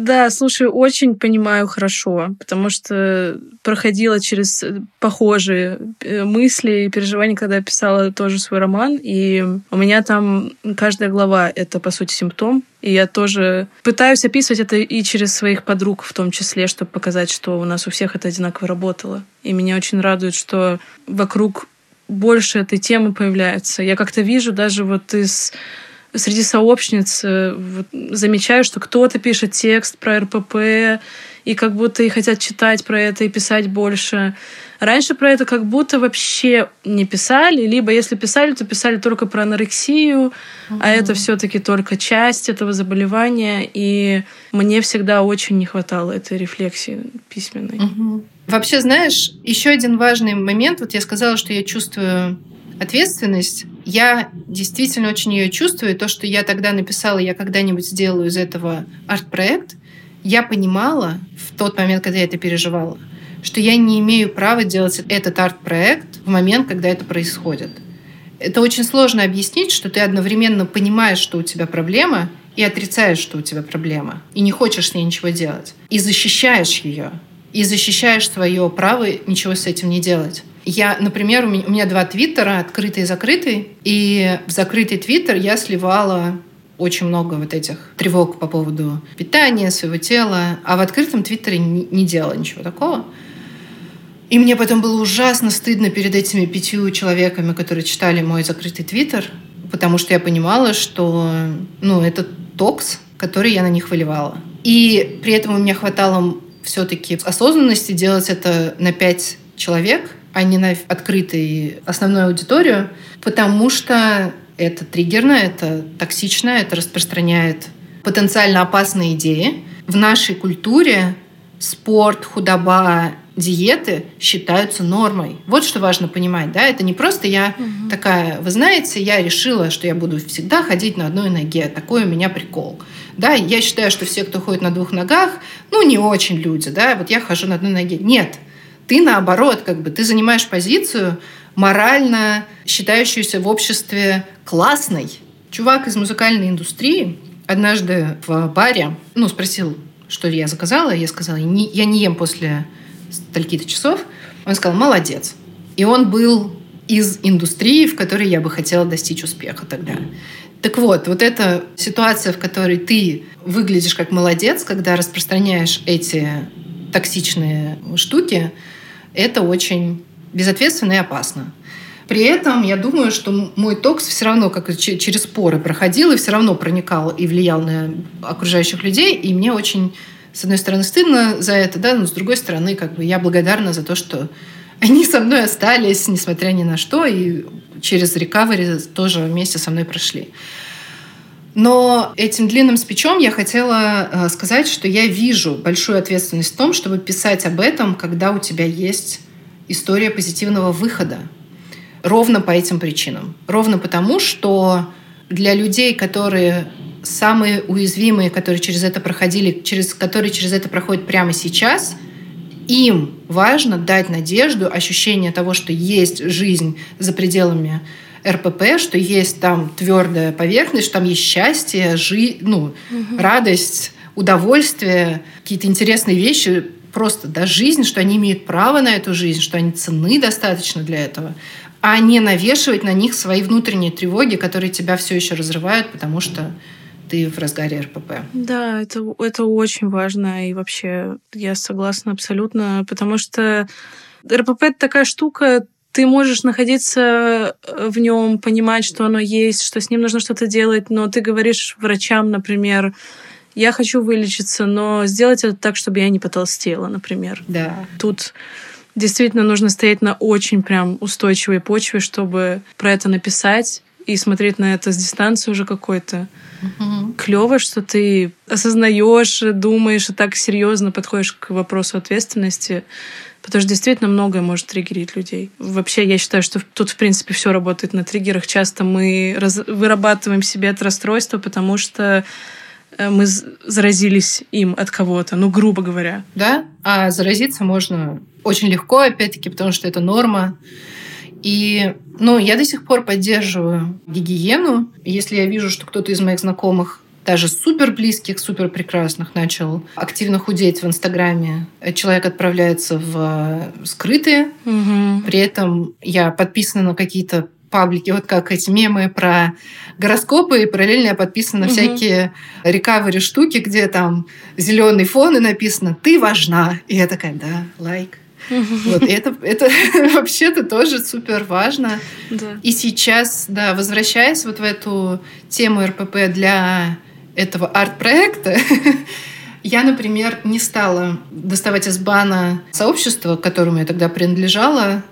Да, слушай, очень понимаю хорошо, потому что проходила через похожие э, мысли и переживания, когда писала тоже свой роман, и у меня там каждая глава — это, по сути, симптом, и я тоже пытаюсь описывать это и через своих подруг в том числе, чтобы показать, что у нас у всех это одинаково работало. И меня очень радует, что вокруг больше этой темы появляется. Я как-то вижу даже вот из среди сообщниц э, вот, замечаю, что кто-то пишет текст про РПП, и как будто и хотят читать про это и писать больше. Раньше про это как будто вообще не писали, либо если писали, то писали только про анорексию, угу. а это все-таки только часть этого заболевания, и мне всегда очень не хватало этой рефлексии письменной. Угу. Вообще, знаешь, еще один важный момент. Вот я сказала, что я чувствую ответственность, я действительно очень ее чувствую. То, что я тогда написала, я когда-нибудь сделаю из этого арт-проект, я понимала в тот момент, когда я это переживала, что я не имею права делать этот арт-проект в момент, когда это происходит. Это очень сложно объяснить, что ты одновременно понимаешь, что у тебя проблема, и отрицаешь, что у тебя проблема, и не хочешь с ней ничего делать, и защищаешь ее, и защищаешь свое право ничего с этим не делать. Я, например, у меня, у меня два твиттера, открытый и закрытый. И в закрытый твиттер я сливала очень много вот этих тревог по поводу питания, своего тела. А в открытом твиттере не, не делала ничего такого. И мне потом было ужасно стыдно перед этими пятью человеками, которые читали мой закрытый твиттер, потому что я понимала, что ну, это токс, который я на них выливала. И при этом у меня хватало все-таки осознанности делать это на пять человек, а не на открытую основную аудиторию, потому что это триггерно, это токсично, это распространяет потенциально опасные идеи. В нашей культуре спорт, худоба, диеты считаются нормой. Вот что важно понимать, да, это не просто я угу. такая, вы знаете, я решила, что я буду всегда ходить на одной ноге, такой у меня прикол. Да, я считаю, что все, кто ходит на двух ногах, ну, не очень люди, да, вот я хожу на одной ноге. Нет, ты наоборот, как бы, ты занимаешь позицию морально считающуюся в обществе классной. Чувак из музыкальной индустрии однажды в баре, ну, спросил, что я заказала, я сказала, я не ем после стольки-то часов. Он сказал, молодец. И он был из индустрии, в которой я бы хотела достичь успеха тогда. Так вот, вот эта ситуация, в которой ты выглядишь как молодец, когда распространяешь эти токсичные штуки, это очень безответственно и опасно. При этом я думаю, что мой токс все равно как через споры проходил и все равно проникал и влиял на окружающих людей. И мне очень, с одной стороны, стыдно за это, да, но с другой стороны, как бы я благодарна за то, что [laughs] они со мной остались, несмотря ни на что, и через рекавери тоже вместе со мной прошли. Но этим длинным спичом я хотела э, сказать, что я вижу большую ответственность в том, чтобы писать об этом, когда у тебя есть история позитивного выхода. Ровно по этим причинам. Ровно потому, что для людей, которые самые уязвимые, которые через это проходили, через, которые через это проходят прямо сейчас, им важно дать надежду, ощущение того, что есть жизнь за пределами РПП, что есть там твердая поверхность, что там есть счастье, жи, ну, угу. радость, удовольствие, какие-то интересные вещи, просто да, жизнь, что они имеют право на эту жизнь, что они цены достаточно для этого, а не навешивать на них свои внутренние тревоги, которые тебя все еще разрывают, потому что ты в разгаре РПП. Да, это, это очень важно. И вообще я согласна абсолютно, потому что РПП это такая штука, ты можешь находиться в нем, понимать, что оно есть, что с ним нужно что-то делать, но ты говоришь врачам, например, я хочу вылечиться, но сделать это так, чтобы я не потолстела, например. Да. Тут действительно нужно стоять на очень прям устойчивой почве, чтобы про это написать и смотреть на это с дистанции уже какой-то. Угу. Клево, что ты осознаешь, думаешь и так серьезно подходишь к вопросу ответственности, потому что действительно многое может триггерить людей. Вообще, я считаю, что тут, в принципе, все работает на триггерах. Часто мы раз... вырабатываем себе это расстройство, потому что Э, мы заразились им от кого-то, ну, грубо говоря. Да, а заразиться можно очень легко, опять-таки, потому что это норма. И, ну, я до сих пор поддерживаю гигиену. Если я вижу, что кто-то из моих знакомых даже супер близких, супер прекрасных начал активно худеть в Инстаграме. Человек отправляется в скрытые. Угу. При этом я подписана на какие-то паблики, вот как эти мемы про гороскопы, и параллельно я подписана на угу. всякие рекавери штуки, где там зеленый фон и написано «Ты важна». И я такая «Да, лайк». Вот, и это, это [laughs] вообще-то тоже супер важно. Да. И сейчас, да, возвращаясь вот в эту тему РПП для этого арт-проекта, [laughs] я, например, не стала доставать из бана сообщества, к которому я тогда принадлежала,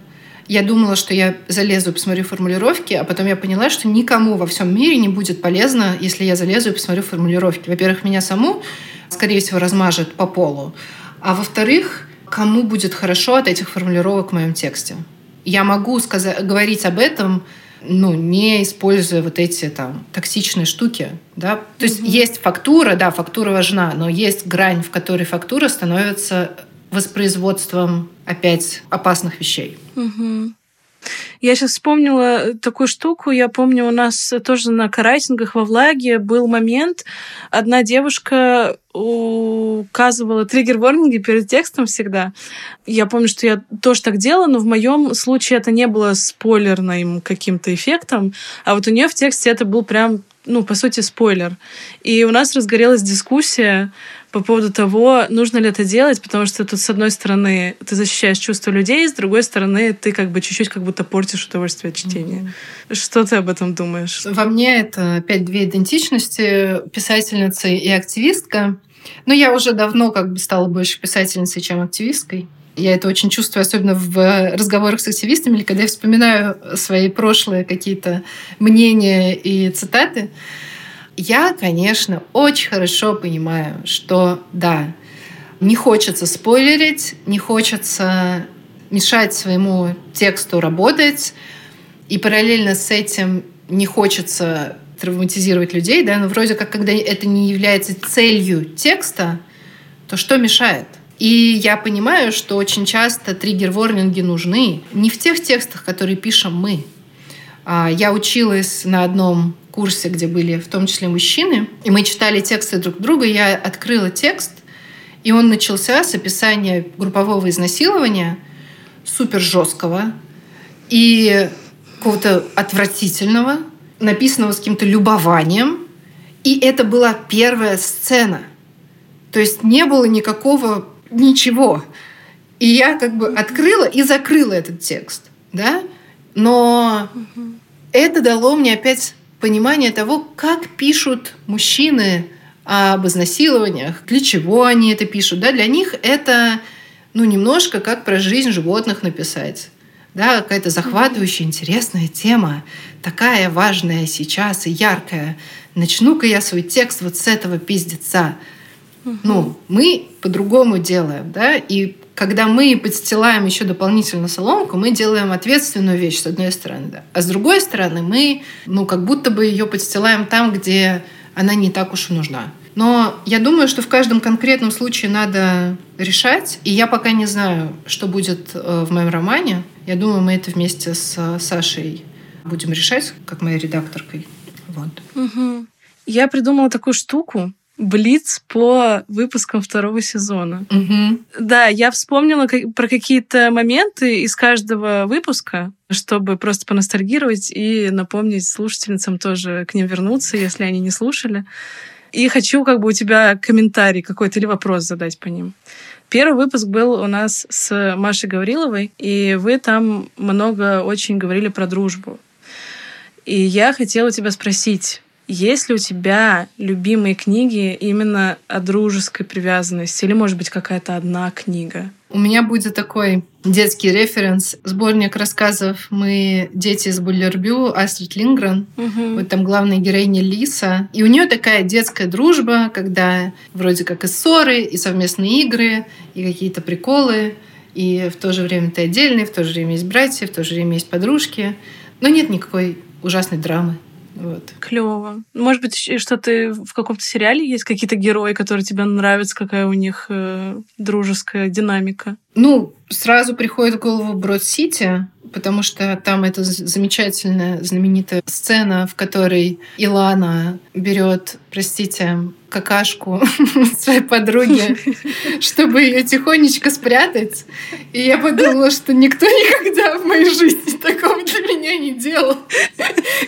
я думала, что я залезу и посмотрю формулировки, а потом я поняла, что никому во всем мире не будет полезно, если я залезу и посмотрю формулировки. Во-первых, меня саму, скорее всего, размажет по полу. А во-вторых, кому будет хорошо от этих формулировок в моем тексте. Я могу сказать, говорить об этом, ну, не используя вот эти там токсичные штуки, да. То есть mm-hmm. есть фактура, да, фактура важна, но есть грань, в которой фактура становится воспроизводством опять опасных вещей. Угу. Я сейчас вспомнила такую штуку. Я помню, у нас тоже на карайтингах во влаге был момент. Одна девушка указывала триггер-ворнинги перед текстом всегда. Я помню, что я тоже так делала, но в моем случае это не было спойлерным каким-то эффектом, а вот у нее в тексте это был прям ну, по сути, спойлер. И у нас разгорелась дискуссия по поводу того, нужно ли это делать, потому что тут, с одной стороны, ты защищаешь чувства людей, с другой стороны, ты как бы чуть-чуть как будто портишь удовольствие от чтения. Mm-hmm. Что ты об этом думаешь? Во мне это опять две идентичности, писательница и активистка. Но я уже давно как бы стала больше писательницей, чем активисткой. Я это очень чувствую, особенно в разговорах с активистами, или когда я вспоминаю свои прошлые какие-то мнения и цитаты. Я, конечно, очень хорошо понимаю, что да, не хочется спойлерить, не хочется мешать своему тексту работать, и параллельно с этим не хочется травматизировать людей, да, но вроде как, когда это не является целью текста, то что мешает? И я понимаю, что очень часто триггер-ворнинги нужны не в тех текстах, которые пишем мы. А, я училась на одном курсе, где были в том числе мужчины, и мы читали тексты друг друга. Я открыла текст, и он начался с описания группового изнасилования, супер жесткого и какого-то отвратительного, написанного с каким-то любованием. И это была первая сцена. То есть не было никакого ничего. И я как бы открыла и закрыла этот текст. Да? Но угу. это дало мне опять понимание того, как пишут мужчины об изнасилованиях, для чего они это пишут. Да? Для них это ну, немножко как про жизнь животных написать да, какая-то захватывающая, интересная тема, такая важная сейчас и яркая. Начну-ка я свой текст вот с этого пиздеца. Угу. Ну, мы по-другому делаем, да, и когда мы подстилаем еще дополнительно соломку, мы делаем ответственную вещь, с одной стороны, да. А с другой стороны, мы, ну, как будто бы ее подстилаем там, где она не так уж и нужна. Но я думаю, что в каждом конкретном случае надо решать. И я пока не знаю, что будет э, в моем романе. Я думаю, мы это вместе с э, Сашей будем решать, как моей редакторкой. Вот. Угу. Я придумала такую штуку. Блиц по выпускам второго сезона. Угу. Да, я вспомнила про какие-то моменты из каждого выпуска, чтобы просто поностальгировать и напомнить слушательницам тоже к ним вернуться, если они не слушали. И хочу как бы у тебя комментарий какой-то или вопрос задать по ним. Первый выпуск был у нас с Машей Гавриловой, и вы там много очень говорили про дружбу. И я хотела тебя спросить, есть ли у тебя любимые книги именно о дружеской привязанности? Или, может быть, какая-то одна книга? У меня будет такой детский референс. Сборник рассказов «Мы дети из Буллербю» Астрид Лингрен. Угу. Вот там главная героиня Лиса. И у нее такая детская дружба, когда вроде как и ссоры, и совместные игры, и какие-то приколы. И в то же время ты отдельный, в то же время есть братья, в то же время есть подружки. Но нет никакой ужасной драмы. Вот. Клево. Может быть, что ты в каком-то сериале есть какие-то герои, которые тебе нравятся, какая у них э, дружеская динамика? Ну, сразу приходит в голову Брод-Сити, потому что там эта замечательная, знаменитая сцена, в которой Илана берет, простите, какашку [laughs] своей подруги, [laughs] чтобы ее тихонечко спрятать. И я подумала, что никто никогда в моей жизни такого для меня не делал.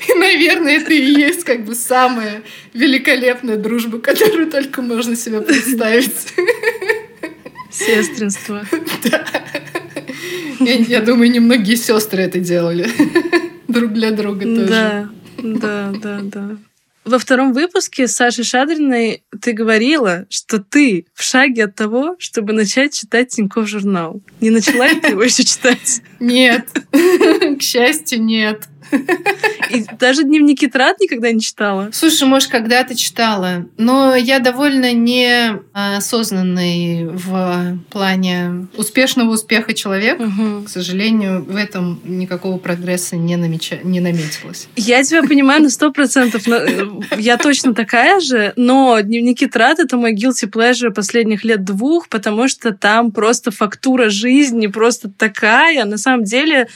И, наверное, это и есть как бы самая великолепная дружба, которую только можно себе представить. Сестринство. [laughs] Да. Я, я думаю, немногие сестры это делали. [laughs] Друг для друга тоже. Да, да, да, да. Во втором выпуске с Сашей Шадриной ты говорила, что ты в шаге от того, чтобы начать читать Тинькофф журнал. Не начала ли ты его еще читать? Нет. [laughs] К счастью, нет. И даже дневники трат никогда не читала? Слушай, может, когда-то читала. Но я довольно неосознанный в плане успешного успеха человека. Угу. К сожалению, в этом никакого прогресса не, намеча... не наметилось. Я тебя понимаю на сто процентов. Я точно такая же, но дневники трат — это мой guilty pleasure последних лет двух, потому что там просто фактура жизни просто такая. На самом деле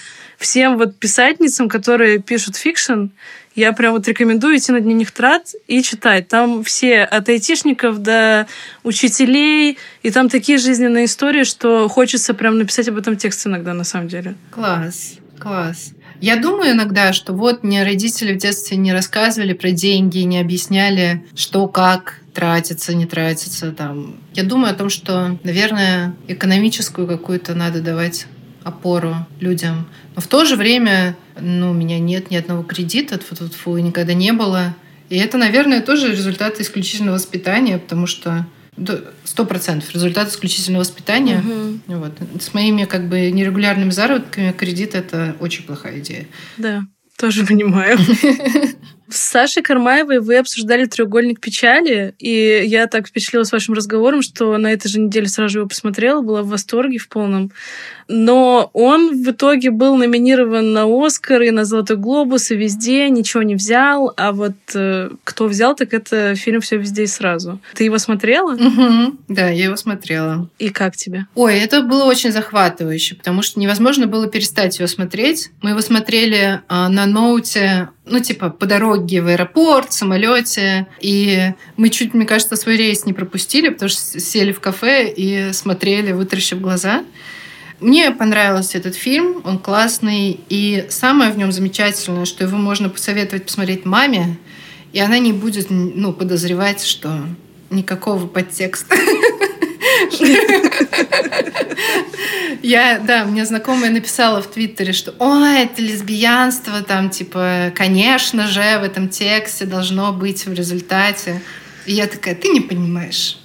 всем вот писательницам, которые пишут fiction, я прям вот рекомендую идти на дневник трат и читать. Там все от айтишников до учителей, и там такие жизненные истории, что хочется прям написать об этом текст иногда, на самом деле. Класс, класс. Я думаю иногда, что вот мне родители в детстве не рассказывали про деньги, не объясняли, что как тратится, не тратится. Там. Я думаю о том, что, наверное, экономическую какую-то надо давать опору людям. Но в то же время ну, у меня нет ни одного кредита, тьфу -тьфу -тьфу, никогда не было. И это, наверное, тоже результат исключительного воспитания, потому что Сто процентов. Результат исключительного воспитания. Угу. Вот. С моими как бы нерегулярными заработками кредит это очень плохая идея. Да, тоже понимаю. [laughs] С Сашей Кармаевой вы обсуждали треугольник печали, и я так впечатлилась вашим разговором, что на этой же неделе сразу его посмотрела, была в восторге в полном. Но он в итоге был номинирован на Оскар и на Золотой глобус, и везде ничего не взял. А вот э, кто взял, так это фильм Все везде и сразу. Ты его смотрела? Угу. Да, я его смотрела. И как тебе? Ой, это было очень захватывающе, потому что невозможно было перестать его смотреть. Мы его смотрели э, на ноуте ну, типа, по дороге в аэропорт, в самолете. И мы чуть, мне кажется, свой рейс не пропустили, потому что сели в кафе и смотрели, вытаращив глаза. Мне понравился этот фильм, он классный. И самое в нем замечательное, что его можно посоветовать посмотреть маме, и она не будет ну, подозревать, что никакого подтекста. [laughs] Я, да, мне знакомая написала в Твиттере, что «Ой, это лесбиянство, там, типа, конечно же, в этом тексте должно быть в результате». И я такая, ты не понимаешь.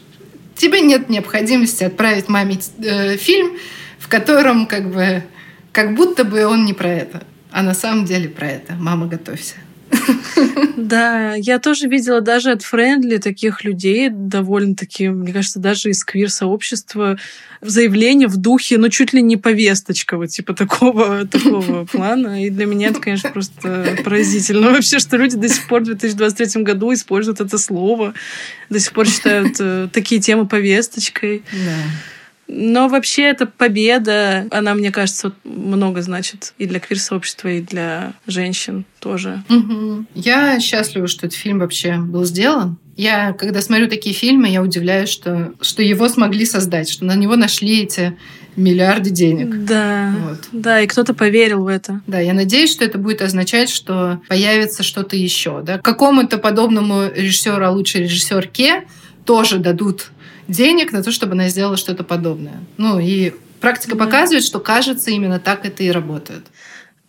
Тебе нет необходимости отправить маме э, фильм, в котором как бы как будто бы он не про это, а на самом деле про это. Мама, готовься. Да, я тоже видела даже от Френдли таких людей, довольно-таки, мне кажется, даже из квир-сообщества, заявление в духе, ну, чуть ли не повесточка, вот типа такого, такого плана. И для меня это, конечно, просто поразительно вообще, что люди до сих пор в 2023 году используют это слово, до сих пор считают э, такие темы повесточкой. Да. Но вообще эта победа, она, мне кажется, много значит и для квир-сообщества, и для женщин тоже. Угу. Я счастлива, что этот фильм вообще был сделан. Я, когда смотрю такие фильмы, я удивляюсь, что, что его смогли создать, что на него нашли эти миллиарды денег. Да, вот. да, и кто-то поверил в это. Да, я надеюсь, что это будет означать, что появится что-то еще. Да? Какому-то подобному режиссеру, а лучше режиссерке, тоже дадут денег на то, чтобы она сделала что-то подобное. Ну и практика да. показывает, что кажется именно так это и работает.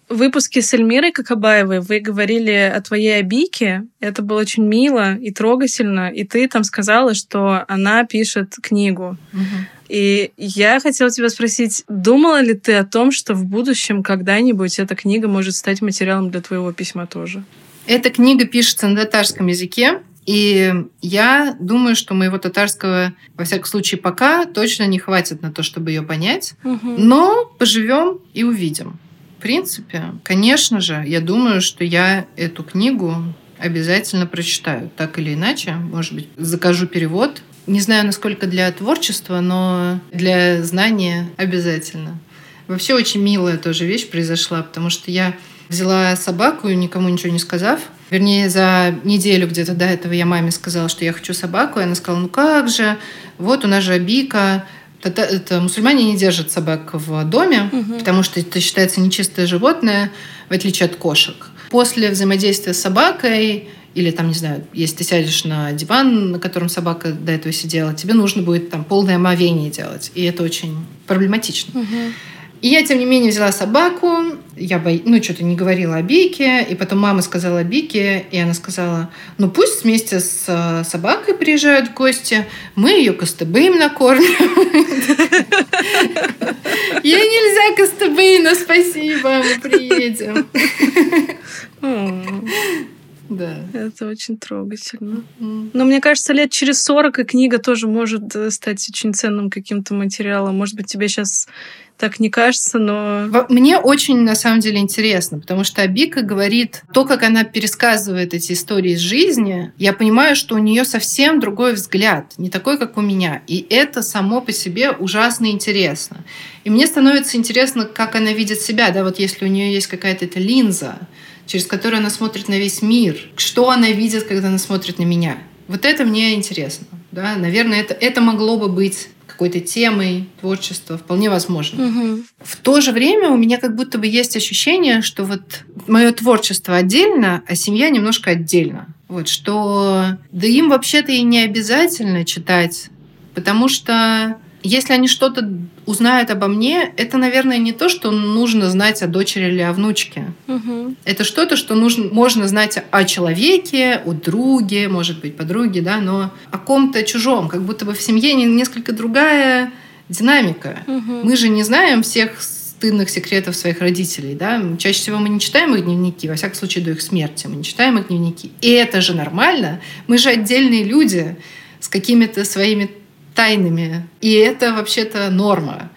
В выпуске с Эльмирой Кокобаевой вы говорили о твоей обике. Это было очень мило и трогательно. И ты там сказала, что она пишет книгу. Угу. И я хотела тебя спросить, думала ли ты о том, что в будущем когда-нибудь эта книга может стать материалом для твоего письма тоже? Эта книга пишется на татарском языке. И я думаю, что моего татарского, во всяком случае, пока точно не хватит на то, чтобы ее понять. Угу. Но поживем и увидим. В принципе, конечно же, я думаю, что я эту книгу обязательно прочитаю, так или иначе. Может быть, закажу перевод. Не знаю, насколько для творчества, но для знания обязательно. Вообще очень милая тоже вещь произошла, потому что я взяла собаку, никому ничего не сказав, Вернее, за неделю где-то до этого я маме сказала, что я хочу собаку, и она сказала, ну как же, вот у нас же Абика, это, это мусульмане не держат собак в доме, угу. потому что это считается нечистое животное, в отличие от кошек. После взаимодействия с собакой или там, не знаю, если ты сядешь на диван, на котором собака до этого сидела, тебе нужно будет там полное омовение делать. И это очень проблематично. Угу. И я, тем не менее, взяла собаку. Я, бо... ну, что-то не говорила о Бике. И потом мама сказала о Бике. И она сказала, ну, пусть вместе с э, собакой приезжают в гости. Мы ее костыбым накормим. [laughs] Я нельзя костыбы, но спасибо, мы приедем. Да. Это очень трогательно. Но мне кажется, лет через 40 и книга тоже может э, стать очень ценным каким-то материалом. Может быть, тебе сейчас так не кажется, но... Мне очень, на самом деле, интересно, потому что Абика говорит, то, как она пересказывает эти истории из жизни, я понимаю, что у нее совсем другой взгляд, не такой, как у меня. И это само по себе ужасно интересно. И мне становится интересно, как она видит себя, да, вот если у нее есть какая-то эта линза, через которую она смотрит на весь мир, что она видит, когда она смотрит на меня. Вот это мне интересно. Да? Наверное, это, это могло бы быть какой-то темой творчества, вполне возможно. Угу. В то же время у меня как будто бы есть ощущение, что вот мое творчество отдельно, а семья немножко отдельно. Вот что да им вообще-то и не обязательно читать, потому что Если они что-то узнают обо мне, это, наверное, не то, что нужно знать о дочери или о внучке. Угу. Это что-то, что нужно, можно знать о человеке, о друге, может быть, подруге, да, но о ком-то чужом, как будто бы в семье несколько другая динамика. Угу. Мы же не знаем всех стыдных секретов своих родителей. Да? Чаще всего мы не читаем их дневники, во всяком случае до их смерти. Мы не читаем их дневники. И это же нормально. Мы же отдельные люди с какими-то своими тайнами. И это вообще-то норма.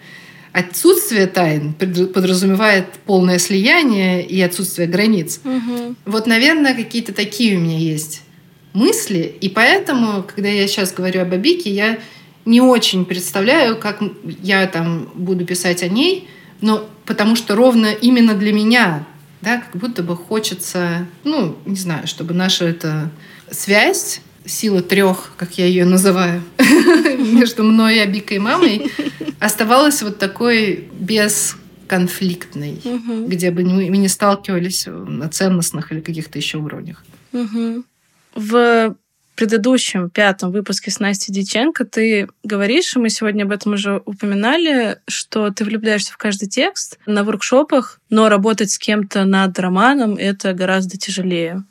Отсутствие тайн подразумевает полное слияние и отсутствие границ. Угу. Вот, наверное, какие-то такие у меня есть мысли. И поэтому, когда я сейчас говорю об Абике, я не очень представляю, как я там буду писать о ней, но потому что ровно именно для меня, да, как будто бы хочется, ну, не знаю, чтобы наша эта связь сила трех, как я ее называю, [laughs] между мной, Абикой и мамой, оставалась вот такой бесконфликтной, где бы мы не сталкивались на ценностных или каких-то еще уровнях. В предыдущем пятом выпуске с Настей Диченко ты говоришь, и мы сегодня об этом уже упоминали, что ты влюбляешься в каждый текст на воркшопах, но работать с кем-то над романом — это гораздо тяжелее.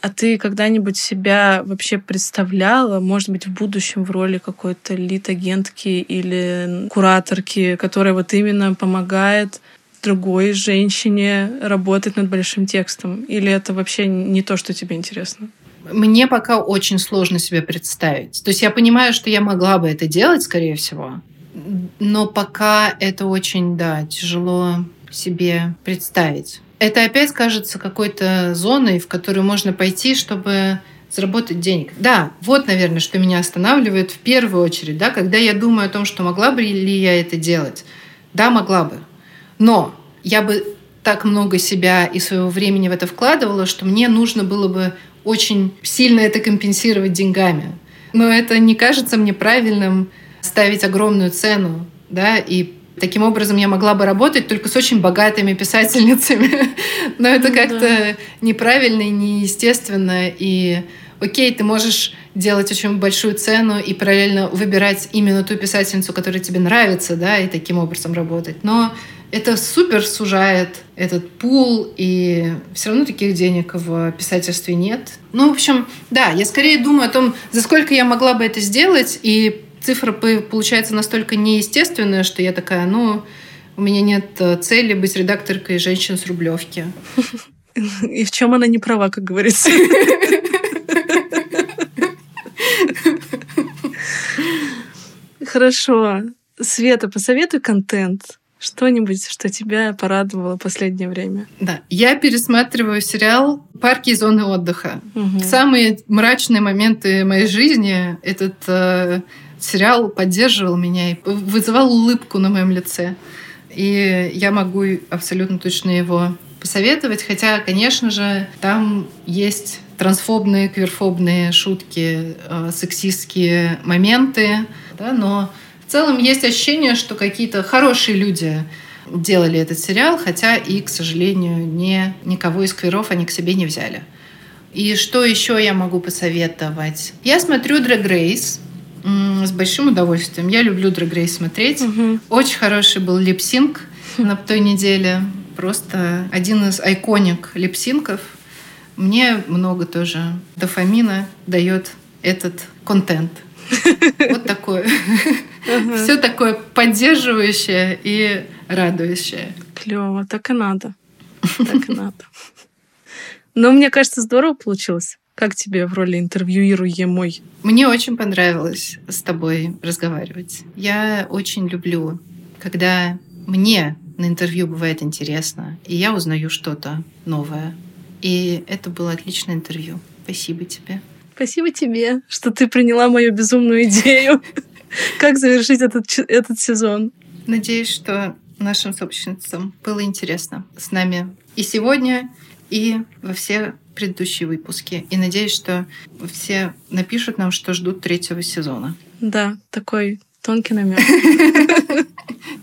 А ты когда-нибудь себя вообще представляла, может быть, в будущем в роли какой-то лид-агентки или кураторки, которая вот именно помогает другой женщине работать над большим текстом? Или это вообще не то, что тебе интересно? Мне пока очень сложно себе представить. То есть я понимаю, что я могла бы это делать, скорее всего, но пока это очень, да, тяжело себе представить это опять кажется какой-то зоной, в которую можно пойти, чтобы заработать денег. Да, вот, наверное, что меня останавливает в первую очередь, да, когда я думаю о том, что могла бы ли я это делать. Да, могла бы. Но я бы так много себя и своего времени в это вкладывала, что мне нужно было бы очень сильно это компенсировать деньгами. Но это не кажется мне правильным ставить огромную цену да, и Таким образом, я могла бы работать только с очень богатыми писательницами. [laughs] Но это как-то неправильно и неестественно. И окей, ты можешь делать очень большую цену и параллельно выбирать именно ту писательницу, которая тебе нравится, да, и таким образом работать. Но это супер сужает этот пул, и все равно таких денег в писательстве нет. Ну, в общем, да, я скорее думаю о том, за сколько я могла бы это сделать, и цифра получается настолько неестественная, что я такая, ну, у меня нет э, цели быть редакторкой женщин с Рублевки. И в чем она не права, как говорится. Хорошо. Света, посоветуй контент. Что-нибудь, что тебя порадовало в последнее время? Да, я пересматриваю сериал «Парки и зоны отдыха». Угу. Самые мрачные моменты моей жизни этот э, сериал поддерживал меня и вызывал улыбку на моем лице. И я могу абсолютно точно его посоветовать, хотя, конечно же, там есть трансфобные, квирфобные шутки, э, сексистские моменты, да, но в целом есть ощущение, что какие-то хорошие люди делали этот сериал, хотя и, к сожалению, не, никого из квиров они к себе не взяли. И что еще я могу посоветовать? Я смотрю Drag Race, с большим удовольствием. Я люблю Drag Race смотреть. Угу. Очень хороший был липсинг на той неделе. Просто один из айконик липсинков. Мне много тоже дофамина дает этот контент. [laughs] Вот такое. Все такое поддерживающее и радующее. Клево, так и надо. Так и надо. Но мне кажется, здорово получилось. Как тебе в роли интервьюируемой? Мне очень понравилось с тобой разговаривать. Я очень люблю, когда мне на интервью бывает интересно, и я узнаю что-то новое. И это было отличное интервью. Спасибо тебе. Спасибо тебе, что ты приняла мою безумную идею. [laughs] Как завершить этот, этот сезон? Надеюсь, что нашим сообщницам было интересно с нами и сегодня, и во все предыдущие выпуски. И надеюсь, что все напишут нам, что ждут третьего сезона. Да, такой тонкий намек. [laughs]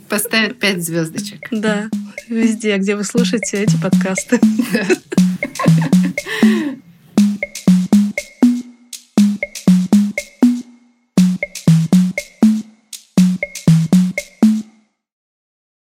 Поставят пять звездочек. Да, везде, где вы слушаете эти подкасты. [laughs]